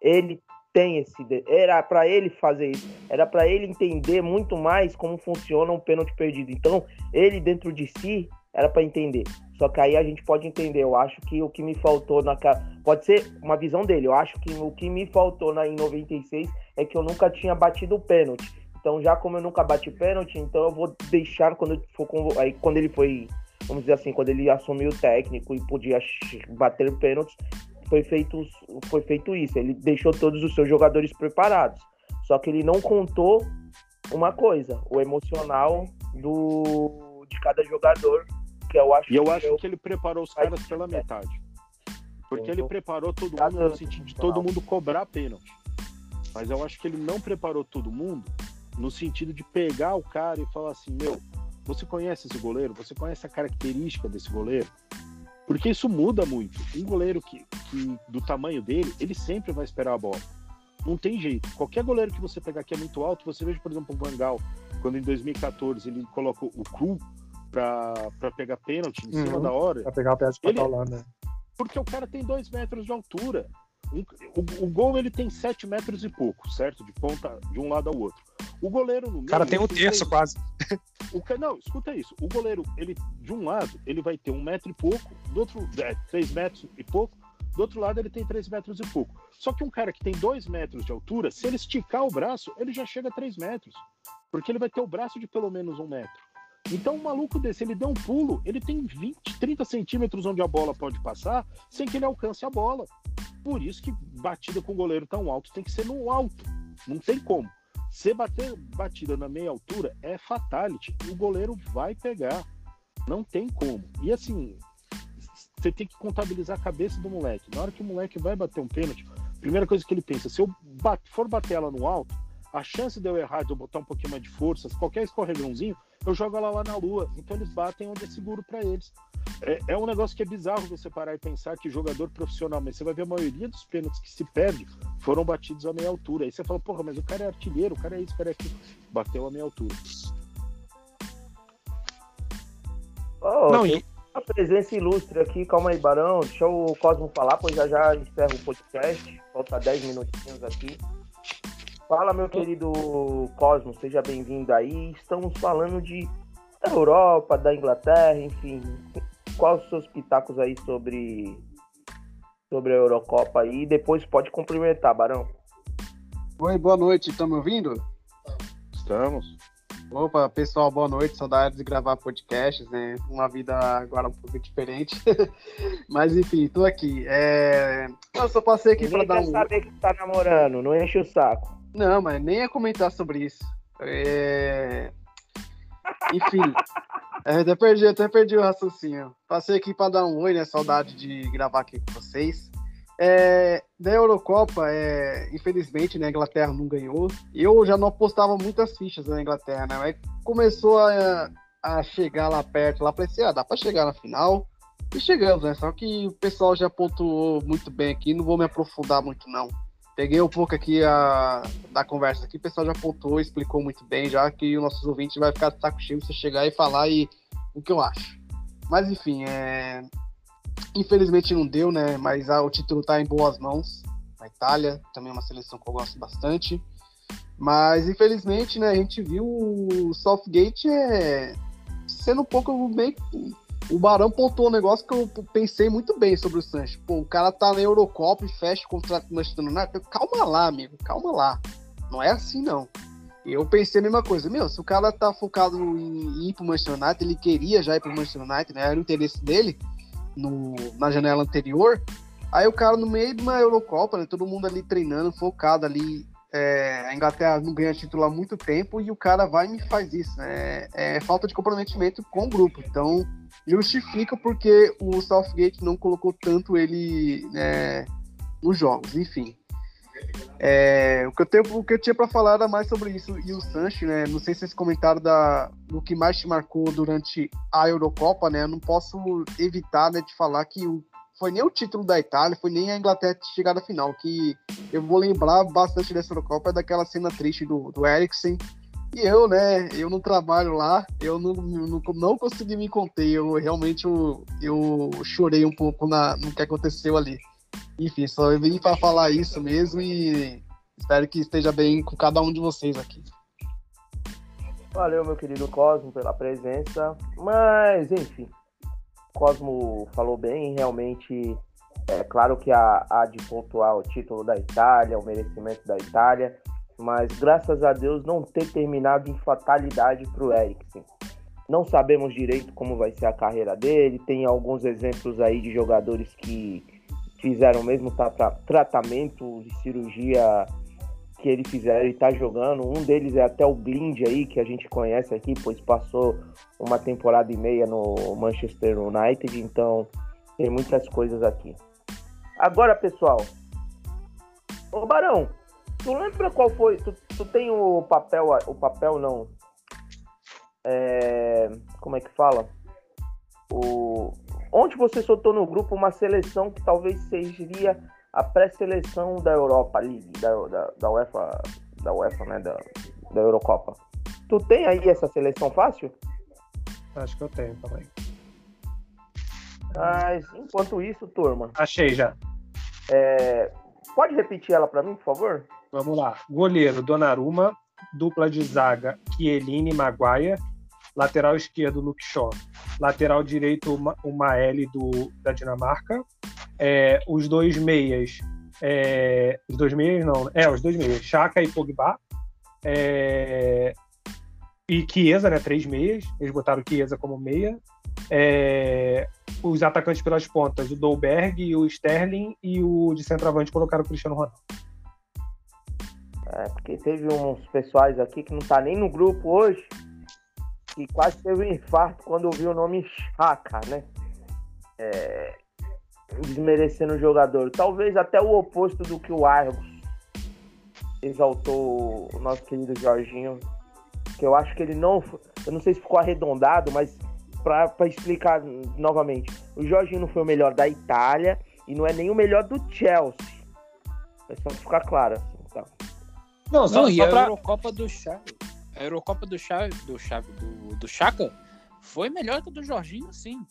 Speaker 3: Ele tem esse. Era para ele fazer isso. Era para ele entender muito mais como funciona um pênalti perdido. Então, ele dentro de si era para entender. Só que aí a gente pode entender. Eu acho que o que me faltou na pode ser uma visão dele. Eu acho que o que me faltou na em 96 é que eu nunca tinha batido o pênalti. Então, já como eu nunca bati pênalti, então eu vou deixar quando for aí quando ele foi vamos dizer assim, quando ele assumiu o técnico e podia bater pênaltis, foi feito, foi feito isso. Ele deixou todos os seus jogadores preparados. Só que ele não contou uma coisa, o emocional do, de cada jogador, que eu acho
Speaker 5: E eu que acho eu... que ele preparou os caras pela metade. Porque ele preparou todo mundo no sentido de todo mundo cobrar pênalti. Mas eu acho que ele não preparou todo mundo no sentido de pegar o cara e falar assim, meu, você conhece esse goleiro? Você conhece a característica desse goleiro? Porque isso muda muito. Um goleiro que, que do tamanho dele, ele sempre vai esperar a bola. Não tem jeito. Qualquer goleiro que você pegar que é muito alto, você veja, por exemplo, o Vangal, quando em 2014 ele coloca o Cru para pegar pênalti em cima uhum. da hora.
Speaker 6: Pra pegar o pé de ele... lá, né?
Speaker 5: Porque o cara tem dois metros de altura. Um, o, o, gol ele tem sete metros e pouco, certo? De ponta de um lado ao outro. O goleiro no meio.
Speaker 6: O cara tem um terço tem... quase. <laughs>
Speaker 5: O, não, escuta isso. O goleiro, ele, de um lado, ele vai ter um metro e pouco, do outro, é, três metros e pouco, do outro lado ele tem três metros e pouco. Só que um cara que tem dois metros de altura, se ele esticar o braço, ele já chega a três metros. Porque ele vai ter o braço de pelo menos um metro. Então, um maluco desse, ele deu um pulo, ele tem 20, 30 centímetros onde a bola pode passar, sem que ele alcance a bola. Por isso que batida com goleiro tão alto tem que ser no alto. Não tem como. Se bater batida na meia altura é fatality. O goleiro vai pegar. Não tem como. E assim, você tem que contabilizar a cabeça do moleque. Na hora que o moleque vai bater um pênalti, primeira coisa que ele pensa, se eu for bater ela no alto, a chance de eu errar, de eu botar um pouquinho mais de força, qualquer escorregãozinho, eu jogo ela lá na lua. Então eles batem onde é seguro para eles. É, é, um negócio que é bizarro você parar e pensar que jogador profissional, mas você vai ver a maioria dos pênaltis que se perde foram batidos a meia altura. Aí você fala, porra, mas o cara é artilheiro, o cara é isso, o cara é aquilo. Bateu a meia altura.
Speaker 3: Oh, Não, e... A presença ilustre aqui, calma aí, Barão. Deixa o Cosmo falar, pois já já encerro o podcast. Falta 10 minutinhos aqui. Fala, meu querido Cosmo, seja bem-vindo aí. Estamos falando de da Europa, da Inglaterra, enfim. Quais os seus pitacos aí sobre sobre a Eurocopa aí e depois pode cumprimentar, Barão.
Speaker 9: Oi, boa noite, estão me ouvindo?
Speaker 5: Estamos.
Speaker 9: Opa, pessoal, boa noite. Saudades de gravar podcasts, né? Uma vida agora um pouco diferente. <laughs> Mas enfim, tô aqui. É... Eu só passei aqui para dar um.
Speaker 3: saber que tá namorando, não enche o saco.
Speaker 9: Não, mas nem ia comentar sobre isso. É... Enfim, <laughs> até perdi, até perdi o raciocínio. Passei aqui para dar um oi, né? Saudade de gravar aqui com vocês. É, da Eurocopa, é, infelizmente, né, a Inglaterra não ganhou. Eu já não apostava muitas fichas na Inglaterra, né? Mas começou a, a chegar lá perto, lá pensei, ah, dá para chegar na final. E chegamos, né? Só que o pessoal já pontuou muito bem aqui, não vou me aprofundar muito, não. Peguei um pouco aqui a, da conversa aqui, o pessoal já pontuou, explicou muito bem, já que o nosso ouvinte vai ficar de saco cheio você chegar e falar e, o que eu acho. Mas enfim, é, infelizmente não deu, né? Mas ah, o título está em boas mãos. A Itália, também é uma seleção que eu gosto bastante. Mas infelizmente, né, a gente viu o Southgate é, sendo um pouco bem o Barão pontuou um negócio que eu pensei muito bem sobre o Sancho. Pô, o cara tá na Eurocopa e fecha o contrato com o Manchester United. Calma lá, amigo, calma lá. Não é assim, não. Eu pensei a mesma coisa. Meu, se o cara tá focado em ir pro Manchester United, ele queria já ir pro Manchester United, né? Era o interesse dele no, na janela anterior. Aí o cara no meio de uma Eurocopa, né? Todo mundo ali treinando, focado ali. É, a Inglaterra não ganha título há muito tempo e o cara vai e me faz isso. Né? É, falta de comprometimento com o grupo. Então, justifica porque o Southgate não colocou tanto ele né, nos jogos, enfim. É, o, que eu tenho, o que eu tinha para falar era mais sobre isso e o Sancho, né? Não sei se esse comentário da, do que mais te marcou durante a Eurocopa, né? Eu não posso evitar né, de falar que o, foi nem o título da Itália, foi nem a Inglaterra chegar à final. Que eu vou lembrar bastante dessa Eurocopa daquela cena triste do, do Eriksen e eu, né, eu não trabalho lá, eu não, não, não consegui me conter, eu realmente eu, eu chorei um pouco na, no que aconteceu ali. Enfim, só eu vim para falar isso mesmo e espero que esteja bem com cada um de vocês aqui.
Speaker 3: Valeu, meu querido Cosmo, pela presença. Mas, enfim, Cosmo falou bem, realmente é claro que há, há de pontuar o título da Itália, o merecimento da Itália, mas graças a Deus não ter terminado em fatalidade para o Eriksen. Não sabemos direito como vai ser a carreira dele, tem alguns exemplos aí de jogadores que fizeram mesmo tra tratamento de cirurgia que ele fizeram e está jogando. Um deles é até o Blind aí, que a gente conhece aqui, pois passou uma temporada e meia no Manchester United, então tem muitas coisas aqui. Agora, pessoal, ô Barão, Tu lembra qual foi? Tu, tu tem o papel, o papel não. É, como é que fala? O, onde você soltou no grupo uma seleção que talvez seria a pré-seleção da Europa League, da, da, da, UEFA, da UEFA, né? Da, da Eurocopa. Tu tem aí essa seleção fácil?
Speaker 6: Acho que eu tenho também.
Speaker 3: Mas enquanto isso, turma.
Speaker 6: Achei já.
Speaker 3: É, pode repetir ela para mim, por favor?
Speaker 6: Vamos lá. Goleiro, Donnarumma. Dupla de zaga, Chiellini Maguire. Lateral esquerdo, Luke Shaw. Lateral direito, o Maeli do, da Dinamarca. É, os dois meias. É, os dois meias, não. É, os dois meias. Chaka e Pogba. É, e Chiesa, né? Três meias. Eles botaram Chiesa como meia. É, os atacantes pelas pontas, o Dolberg, o Sterling e o de centroavante colocaram o Cristiano Ronaldo.
Speaker 3: É, porque teve uns pessoais aqui que não tá nem no grupo hoje e quase teve um infarto quando ouviu o nome Chaka, né? É, desmerecendo o jogador. Talvez até o oposto do que o Argos exaltou o nosso querido Jorginho. Que eu acho que ele não. Eu não sei se ficou arredondado, mas para explicar novamente, o Jorginho não foi o melhor da Itália e não é nem o melhor do Chelsea. É só ficar claro. Assim, tá?
Speaker 8: Não, só, não, e a pra... Eurocopa do Chave. A Eurocopa do Chave, do Chave, do, do Chaka foi melhor que a do Jorginho, sim.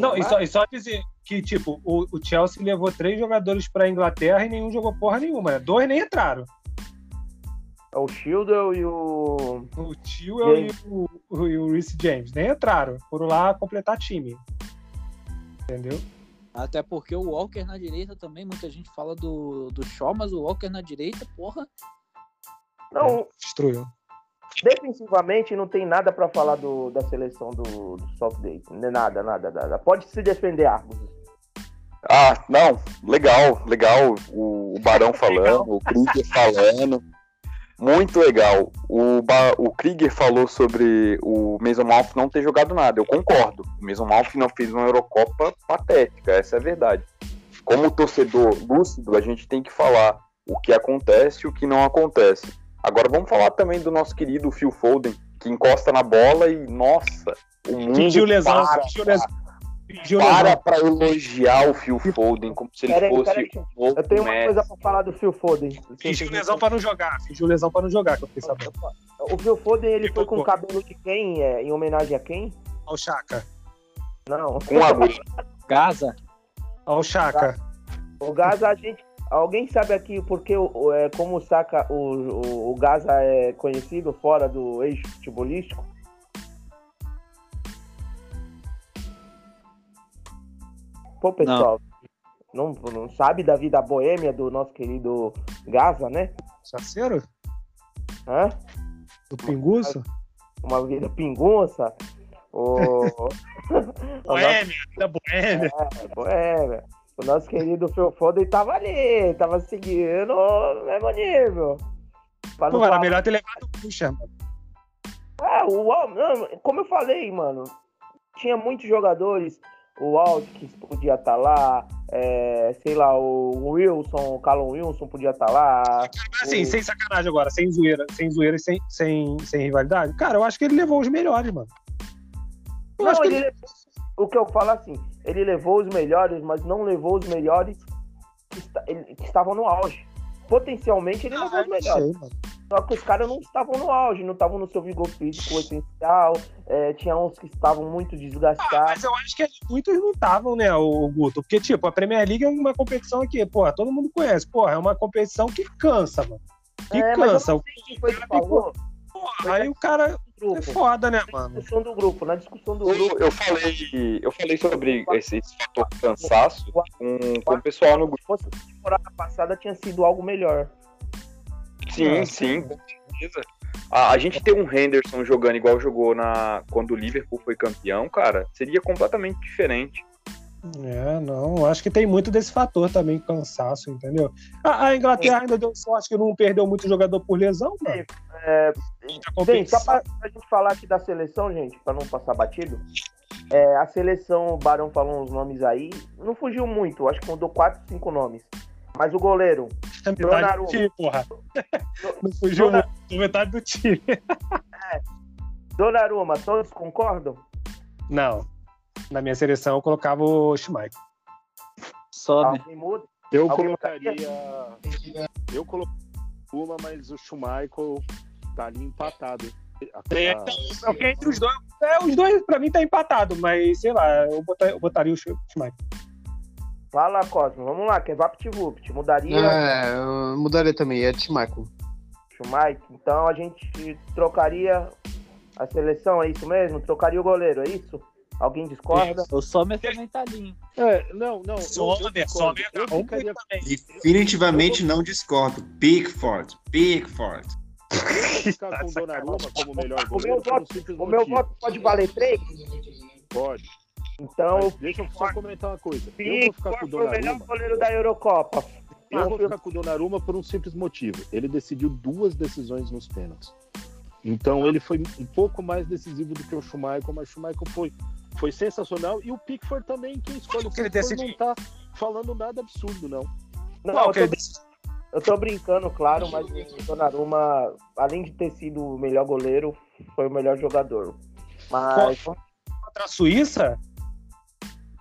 Speaker 6: Não, e só, e só dizer que, tipo, o, o Chelsea levou três jogadores pra Inglaterra e nenhum jogou porra nenhuma, né? Dois nem entraram.
Speaker 3: É o Childwell e o.
Speaker 6: O Childwell e o, o, e o Reece James nem entraram. Foram lá completar time. Entendeu?
Speaker 8: Até porque o Walker na direita também, muita gente fala do, do Shaw, mas o Walker na direita, porra.
Speaker 3: Não,
Speaker 6: Destruiu.
Speaker 3: Defensivamente não tem nada pra falar do, da seleção do, do Southgate. Nada, nada, nada. Pode se defender, Argos.
Speaker 7: Ah, não, legal, legal. O, o Barão falando, o Krieger falando. Muito legal. O, ba o Krieger falou sobre o Mason Mount não ter jogado nada. Eu concordo. O Mason Mount não fez uma Eurocopa patética, essa é a verdade. Como torcedor lúcido, a gente tem que falar o que acontece e o que não acontece. Agora vamos falar também do nosso querido Phil Foden, que encosta na bola e, nossa, o mundo
Speaker 6: Fingiu lesão,
Speaker 7: para,
Speaker 6: fingiu lesão. Fingiu
Speaker 7: para pra elogiar o Phil Foden, como se ele
Speaker 3: Peraí,
Speaker 7: fosse o novo
Speaker 3: Eu tenho uma coisa pra falar do Phil Foden.
Speaker 6: Fingiu lesão pra não jogar. Fingiu lesão pra não jogar, que eu fiquei sabendo.
Speaker 3: O Phil Foden, ele foi com
Speaker 6: Ficou.
Speaker 3: cabelo de quem? É, em homenagem a quem?
Speaker 6: Ó o Chaka.
Speaker 3: Não.
Speaker 7: Com agulha. <laughs>
Speaker 8: Gaza.
Speaker 6: Ó o Chaka.
Speaker 3: O Gaza, a gente. Alguém sabe aqui porque é, como o Saka, o, o, o Gaza é conhecido fora do eixo futebolístico? Pô, pessoal, não. Não, sabe da vida boêmia do nosso querido Gaza, né?
Speaker 6: Chaceiro?
Speaker 3: Hã?
Speaker 6: Do Pinguço?
Speaker 3: Uma vida pingunça. O, <laughs>
Speaker 6: Boêmia, da Boêmia.
Speaker 3: É, boêmia. O nosso querido Phil Foden tava ali, tava seguindo o mesmo nível. Pra
Speaker 6: Pô, era
Speaker 3: falar-
Speaker 6: melhor ter levado o Puxa, mano.
Speaker 3: É, o não, como eu falei, mano, tinha muitos jogadores. O Altkins podia estar lá, é, sei lá, o Wilson, o Callum Wilson podia estar lá.
Speaker 6: Assim,
Speaker 3: o-
Speaker 6: sem sacanagem agora, sem zoeira, sem zoeira e sem, sem, sem rivalidade. Cara, eu acho que ele levou os melhores, mano. Eu
Speaker 3: Não,
Speaker 6: acho que
Speaker 3: ele
Speaker 6: ele...
Speaker 3: o que eu falo assim, ele levou os melhores, mas não levou os melhores que, que estavam no auge. Potencialmente ele levou
Speaker 6: Ah,
Speaker 3: os
Speaker 6: não
Speaker 3: melhores.
Speaker 6: sei.
Speaker 3: Só que os caras não estavam no auge, não estavam no seu vigor físico essencial. é, tinha uns que estavam muito
Speaker 6: Ah,
Speaker 3: desgastados.
Speaker 6: mas eu acho que muitos não estavam, né, o Guto? Porque, tipo, a Premier League é uma competição aqui, pô, todo mundo conhece. Porra, é uma competição que cansa, mano. Que
Speaker 3: É, mas eu
Speaker 6: cansa.
Speaker 3: não sei quem foi que falou.
Speaker 6: Aí o cara é
Speaker 3: Grupo.
Speaker 6: foda, né,
Speaker 3: Na
Speaker 6: mano?
Speaker 3: discussão do grupo, na discussão do grupo.
Speaker 7: Eu, falei, eu falei sobre esse, esse fator cansaço com, com o pessoal no grupo.
Speaker 3: Se fosse a temporada passada, tinha sido algo melhor.
Speaker 7: Sim, sim, com certeza. A, a gente ter um Henderson jogando igual jogou na quando o Liverpool foi campeão, cara, seria completamente diferente.
Speaker 6: É, não, acho que tem muito desse fator também, cansaço, entendeu? A, a Inglaterra ainda deu sorte que não perdeu muito jogador por lesão, mano.
Speaker 3: É, Bem, só pra, pra gente falar aqui da seleção, gente, pra não passar batido. é, a seleção, o Barão falou uns nomes aí, não fugiu muito, acho que mudou 4, 5 nomes. Mas o goleiro,
Speaker 6: É metade do time, porra. <laughs> Não fugiu
Speaker 3: Donna-
Speaker 6: muito, metade do time.
Speaker 3: Donnarumma, todos concordam?
Speaker 6: Não. Na minha seleção eu colocava o Schmeichel.
Speaker 8: Sobe.
Speaker 5: Eu
Speaker 3: Alguém
Speaker 5: colocaria. Eu colocaria uma, mas o Schumacher tá ali empatado.
Speaker 6: É, então, porque entre os dois, é, os dois pra mim tá empatado, mas sei lá, eu, botar- eu botaria o Schmeichel.
Speaker 3: Fala, Cosmo, vamos lá, que é VaptVupt. Mudaria
Speaker 9: É, eu mudaria também, é de Michael.
Speaker 3: Schumacher? Então a gente trocaria a seleção, é isso mesmo? Trocaria o goleiro, é isso? Alguém discorda?
Speaker 8: O Sommer também tá ali. hein?
Speaker 5: É, não, não. eu- eu
Speaker 6: Sommer. Sommer,
Speaker 5: Eu
Speaker 6: vamos
Speaker 5: ficaria.
Speaker 4: Definitivamente não discordo. Pickford, Pickford.
Speaker 5: ficar com o Donnarumma como melhor
Speaker 3: O meu
Speaker 5: goleiro por um
Speaker 3: voto, o meu voto pode valer 3?
Speaker 5: Pode.
Speaker 3: Então,
Speaker 5: Mas deixa eu só comentar uma coisa. Eu vou ficar com o
Speaker 3: Pickford foi o melhor goleiro da Eurocopa.
Speaker 5: Eu vou ficar com o Donnarumma por um simples motivo. Ele decidiu duas decisões nos pênaltis. Então ele foi um pouco mais decisivo do que o Schumacher, mas o Schumacher foi, foi sensacional. E o Pickford também, quem escolhe o
Speaker 6: que ele decidiu?
Speaker 5: não tá falando nada absurdo, não.
Speaker 3: Não,
Speaker 6: Qual
Speaker 3: eu
Speaker 6: que
Speaker 3: tô
Speaker 6: ele?
Speaker 3: Eu tô brincando, claro, mas o Donnarumma, além de ter sido o melhor goleiro, foi o melhor jogador. Mas
Speaker 6: Contra a Suíça?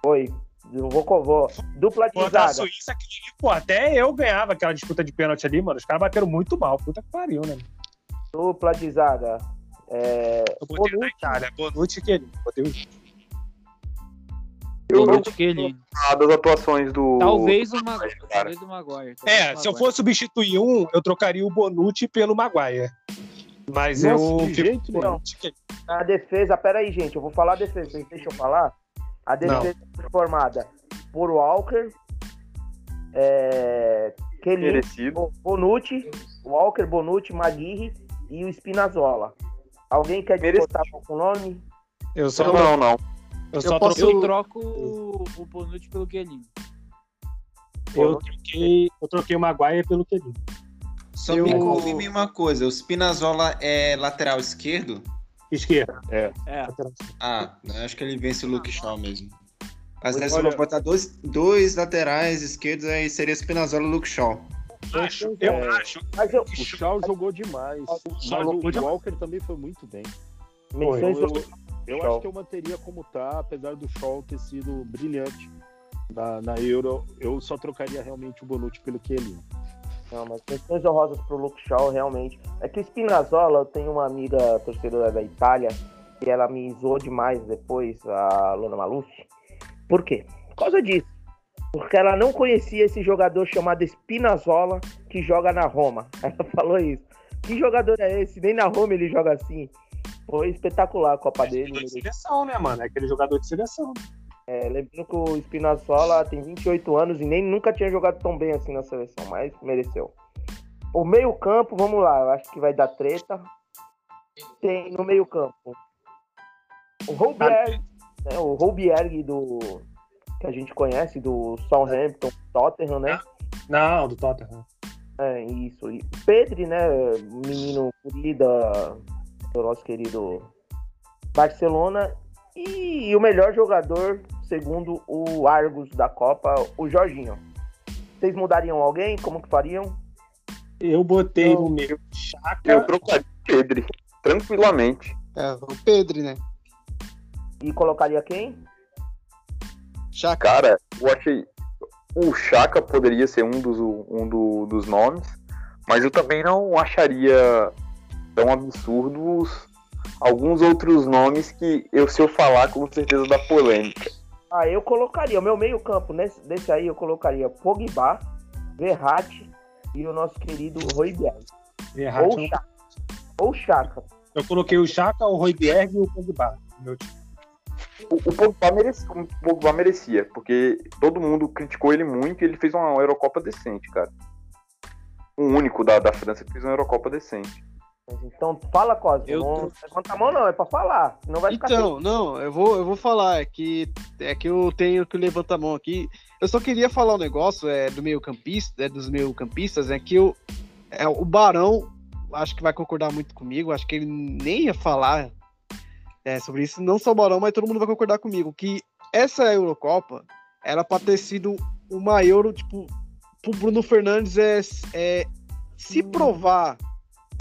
Speaker 3: foi. Eu vou, vou. Dupla de
Speaker 6: Contra a. Suíça, que, pô, até eu ganhava aquela disputa de pênalti ali, mano. Os caras bateram muito mal. Puta que pariu, né?
Speaker 3: Dupla de zaga. É,
Speaker 6: Eu botei na
Speaker 3: Bonucci,
Speaker 6: Itália. Bonucci que ele. Botei o
Speaker 7: Eu,
Speaker 8: Kelly.
Speaker 7: gostava das atuações do.
Speaker 8: Talvez o Maguire. Talvez o Maguire. talvez
Speaker 6: É,
Speaker 8: o
Speaker 6: se eu
Speaker 8: Maguire.
Speaker 6: fosse substituir um, eu trocaria o Bonucci pelo Maguire. Mas
Speaker 5: Nossa,
Speaker 6: eu
Speaker 5: de jeito nenhum.
Speaker 6: Ele.
Speaker 3: A defesa, pera aí, gente, eu vou falar a defesa, vocês deixam eu falar? A defesa foi formada por Walker, é, Kelly. Bonucci, Walker, Bonucci, Maguire e o Spinazzola. Alguém quer disputar com o nome?
Speaker 6: Eu só,
Speaker 7: Não, não, não.
Speaker 6: Eu só
Speaker 9: posso-
Speaker 6: troquei,
Speaker 8: Eu troco o, o Bonucci pelo Guelinho.
Speaker 6: eu troquei, eu troquei o Maguire pelo Kelly.
Speaker 4: Só
Speaker 9: Eu-
Speaker 4: me confirme uma coisa, o Spinazzola é lateral esquerdo?
Speaker 6: Esquerda.
Speaker 8: É.
Speaker 4: Ah, eu acho que ele vence o Luke Shaw mesmo. Mas se eu vou botar dois, dois laterais esquerdos, aí seria Spinazzola e Luke Shaw.
Speaker 6: Acho, eu
Speaker 5: É.
Speaker 6: acho.
Speaker 3: Mas eu,
Speaker 5: O Shaw jogou demais. Mas o. Walker também foi muito bem.
Speaker 3: menções
Speaker 5: Eu,
Speaker 3: Shaw.
Speaker 5: acho que eu manteria como tá, apesar do Shaw ter sido brilhante na, na Euro. Eu só trocaria realmente o Bonucci pelo Kelly.
Speaker 3: Não, mas menções honrosas pro Luke Shaw, realmente. É que o Spinazzola, eu tenho uma amiga torcedora da Itália, e ela me zoou demais depois, a Lana Maluf. Por quê? Por causa disso. Porque ela não conhecia esse jogador chamado Spinazzola, que joga na Roma. <laughs> Ela falou isso. Que jogador é esse? Nem na Roma ele joga assim. Foi espetacular a Copa dele.
Speaker 6: Jogador de seleção, né, mano? É aquele jogador de seleção.
Speaker 3: É, lembrando que o Spinazzola tem 28 anos e nem nunca tinha jogado tão bem assim na seleção, mas mereceu. O meio-campo, vamos lá, eu acho que vai dar treta. Tem no meio-campo o Roubier, né, o Roubier do que a gente conhece do Southampton, Tottenham, né?
Speaker 6: Não, do Tottenham.
Speaker 3: É, isso. E Pedri, né? Menino querida do nosso querido Barcelona. E o melhor jogador, segundo o Argos da Copa, o Jorginho. Vocês mudariam alguém? Como que fariam?
Speaker 6: Eu botei no meu Chaka.
Speaker 7: Eu trocaria o Pedri, tranquilamente.
Speaker 9: É, o Pedro, né?
Speaker 3: E colocaria quem?
Speaker 9: Chaka.
Speaker 7: Cara, eu achei. O Chaka poderia ser um dos, um do- dos nomes, mas eu também não acharia tão absurdos alguns outros nomes que eu, se eu falar, com certeza dá polêmica.
Speaker 3: Ah, eu colocaria. O meu meio-campo nesse desse aí eu colocaria Pogba, Verratti e o nosso querido Royberg.
Speaker 6: Verratti,
Speaker 3: Ou Chaka. Ou Chaka.
Speaker 6: Eu coloquei o Chaka, o Royberg e o Pogba. Meu time.
Speaker 7: O, o Pogba merecia, o Pogba merecia, porque todo mundo criticou ele muito e ele fez uma Eurocopa decente, cara. O único da, da França que fez uma Eurocopa decente.
Speaker 3: Então fala, Cosme.
Speaker 8: Eu
Speaker 3: Não levanta a mão não, é pra falar. Não vai ficar
Speaker 9: Então, não, eu vou, eu vou falar, é que, é que eu tenho que levantar a mão aqui. Eu só queria falar um negócio é, do meio campista, é, dos meio campistas, é que eu, é, o Barão, acho que vai concordar muito comigo, acho que ele nem ia falar é, sobre isso, não só o Barão, mas todo mundo vai concordar comigo, que essa Eurocopa era pra ter sido uma Euro, tipo, pro Bruno Fernandes é, é se provar,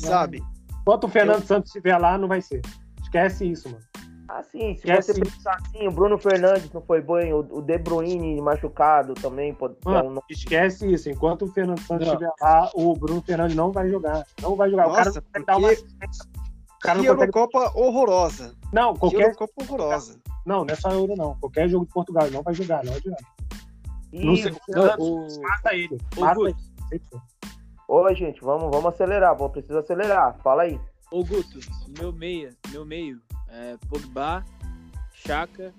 Speaker 9: sabe?
Speaker 6: Enquanto o Fernando Santos estiver lá, não vai ser. Esquece isso, mano.
Speaker 3: Assim, se
Speaker 6: É
Speaker 3: você pensar assim, o Bruno Fernandes não foi bem, o o De Bruyne machucado também pode
Speaker 6: Mano,
Speaker 3: um nome.
Speaker 6: esquece isso. Enquanto o Fernando Santos
Speaker 9: Não.
Speaker 6: estiver lá, o Bruno Fernandes não vai jogar. Não vai jogar. o cara
Speaker 9: Nossa,
Speaker 6: não dar uma cara
Speaker 9: Que
Speaker 6: não consegue...
Speaker 9: Eurocopa horrorosa.
Speaker 6: Não,
Speaker 9: Que
Speaker 6: qualquer.
Speaker 9: Eurocopa horrorosa.
Speaker 6: Não, não é só Euro, não. Qualquer jogo de Portugal não vai jogar, não adianta.
Speaker 3: E,
Speaker 6: Não sei.
Speaker 8: o-
Speaker 6: Mata ele. Mata ele.
Speaker 3: Ô, gente, vamos, vamos acelerar, vamos precisar acelerar. Fala aí.
Speaker 8: Ô Guto, meu meia, meu meio é Pogba, Chaka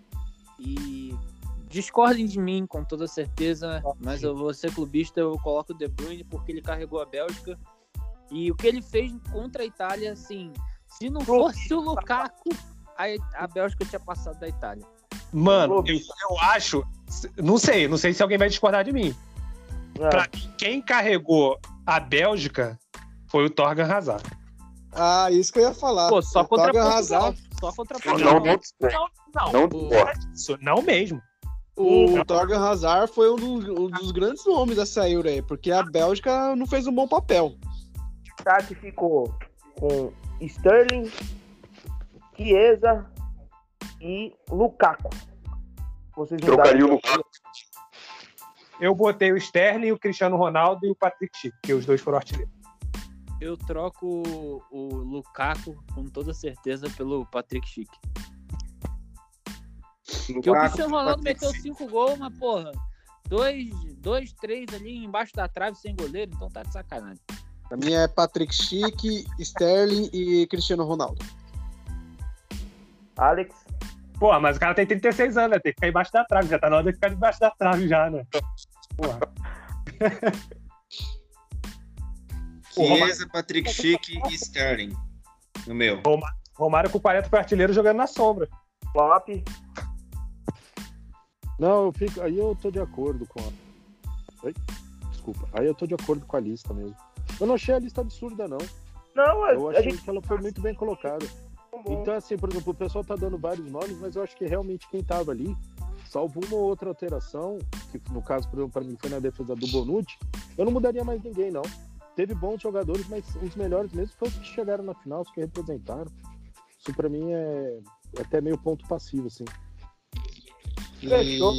Speaker 8: e discordem de mim com toda certeza, mas eu vou ser clubista, eu coloco o De Bruyne porque ele carregou a Bélgica e o que ele fez contra a Itália, assim, se não fosse o Lukaku, a, a Bélgica tinha passado da Itália.
Speaker 6: Mano, eu, eu acho. Não sei, não sei se alguém vai discordar de mim.
Speaker 3: Ah,
Speaker 6: Pra mim, quem carregou a Bélgica foi o Torgan Hazard.
Speaker 9: Ah, isso que eu ia falar.
Speaker 8: Pô, só
Speaker 9: O
Speaker 8: contra
Speaker 9: Torgan
Speaker 8: Portugal,
Speaker 9: Hazard,
Speaker 8: só contra
Speaker 7: Não,
Speaker 8: Portugal.
Speaker 7: não.
Speaker 6: Não,
Speaker 7: Não
Speaker 8: o-
Speaker 7: discordo.
Speaker 6: isso, não mesmo.
Speaker 9: o Torgan Hazard foi um, do- um dos grandes nomes dessa Euro aí, porque a Bélgica não fez um bom papel.
Speaker 3: tá que ficou com Sterling, Chiesa e Lukaku. Vocês
Speaker 7: Trocaria o Lukaku.
Speaker 6: Eu botei o Sterling, o Cristiano Ronaldo e o Patrick Schick, que os dois foram artilheiros.
Speaker 8: Eu troco o, Lukaku com toda certeza pelo Patrick Schick. Porque o Cristiano Ronaldo meteu cinco gols, mas porra, dois, dois, três ali embaixo da trave sem goleiro, então tá de sacanagem.
Speaker 9: Pra mim é Patrick Schick, Sterling e Cristiano Ronaldo.
Speaker 3: Alex,
Speaker 6: Porra, mas o cara tem 36 anos, né? Tem que ficar embaixo da trave. Já tá na hora de ficar debaixo da trave já, né? Porra. <laughs>
Speaker 4: Chiesa, Patrick Schick e Sterling. No meu.
Speaker 6: Romário com 40 foi artilheiro jogando na sombra.
Speaker 3: Flop.
Speaker 5: Não, eu fico. Aí eu tô de acordo com a. Oi? Desculpa. Aí eu tô de acordo com a lista mesmo. Eu não achei a lista absurda, não.
Speaker 3: Não,
Speaker 5: Eu
Speaker 3: a, a
Speaker 5: achei
Speaker 3: gente.
Speaker 5: que ela foi muito bem colocada. Então, assim, por exemplo, o pessoal tá dando vários nomes, mas eu acho que realmente quem tava ali, salvo uma ou outra alteração, que no caso, por exemplo, para mim foi na defesa do Bonucci, eu não mudaria mais ninguém, não. Teve bons jogadores, mas os melhores mesmo foram os que chegaram na final, os que representaram. Isso para mim é é até meio ponto passivo, assim.
Speaker 3: Fechou.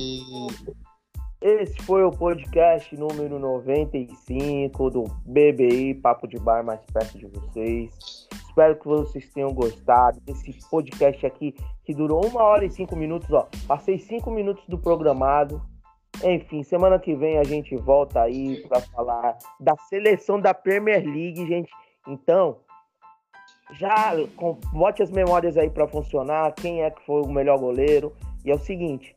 Speaker 3: Esse foi o podcast número 95 do BBI, Papo de Bar mais perto de vocês. Espero que vocês tenham gostado desse podcast aqui, que durou uma hora e cinco minutos, ó. Passei cinco minutos do programado. Enfim, semana que vem a gente volta aí para falar da seleção da Premier League, gente. Então, já bote as memórias aí para funcionar, quem é que foi o melhor goleiro. E é o seguinte,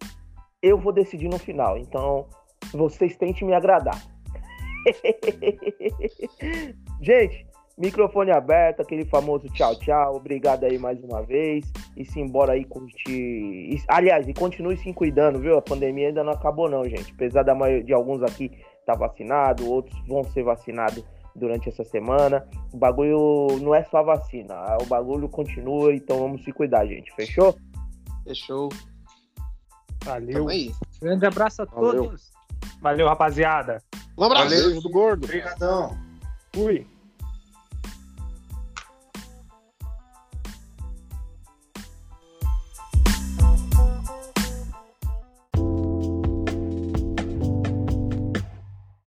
Speaker 3: eu vou decidir no final, então vocês tentem me agradar. <laughs> Gente, microfone aberto, aquele famoso tchau, tchau. Obrigado aí mais uma vez. E se embora aí curtir. e- Aliás, e continue se cuidando, viu? A pandemia ainda não acabou, não, gente. Apesar da maioria de alguns aqui tá vacinado, outros vão ser vacinados durante essa semana. O bagulho não é só a vacina, o bagulho continua, então vamos se cuidar, gente. Fechou?
Speaker 9: Fechou.
Speaker 6: Valeu.
Speaker 8: Grande abraço a
Speaker 5: Valeu.
Speaker 8: todos.
Speaker 6: Valeu, rapaziada.
Speaker 9: Um abraço.
Speaker 5: Beijo do gordo.
Speaker 4: Obrigadão.
Speaker 6: Fui.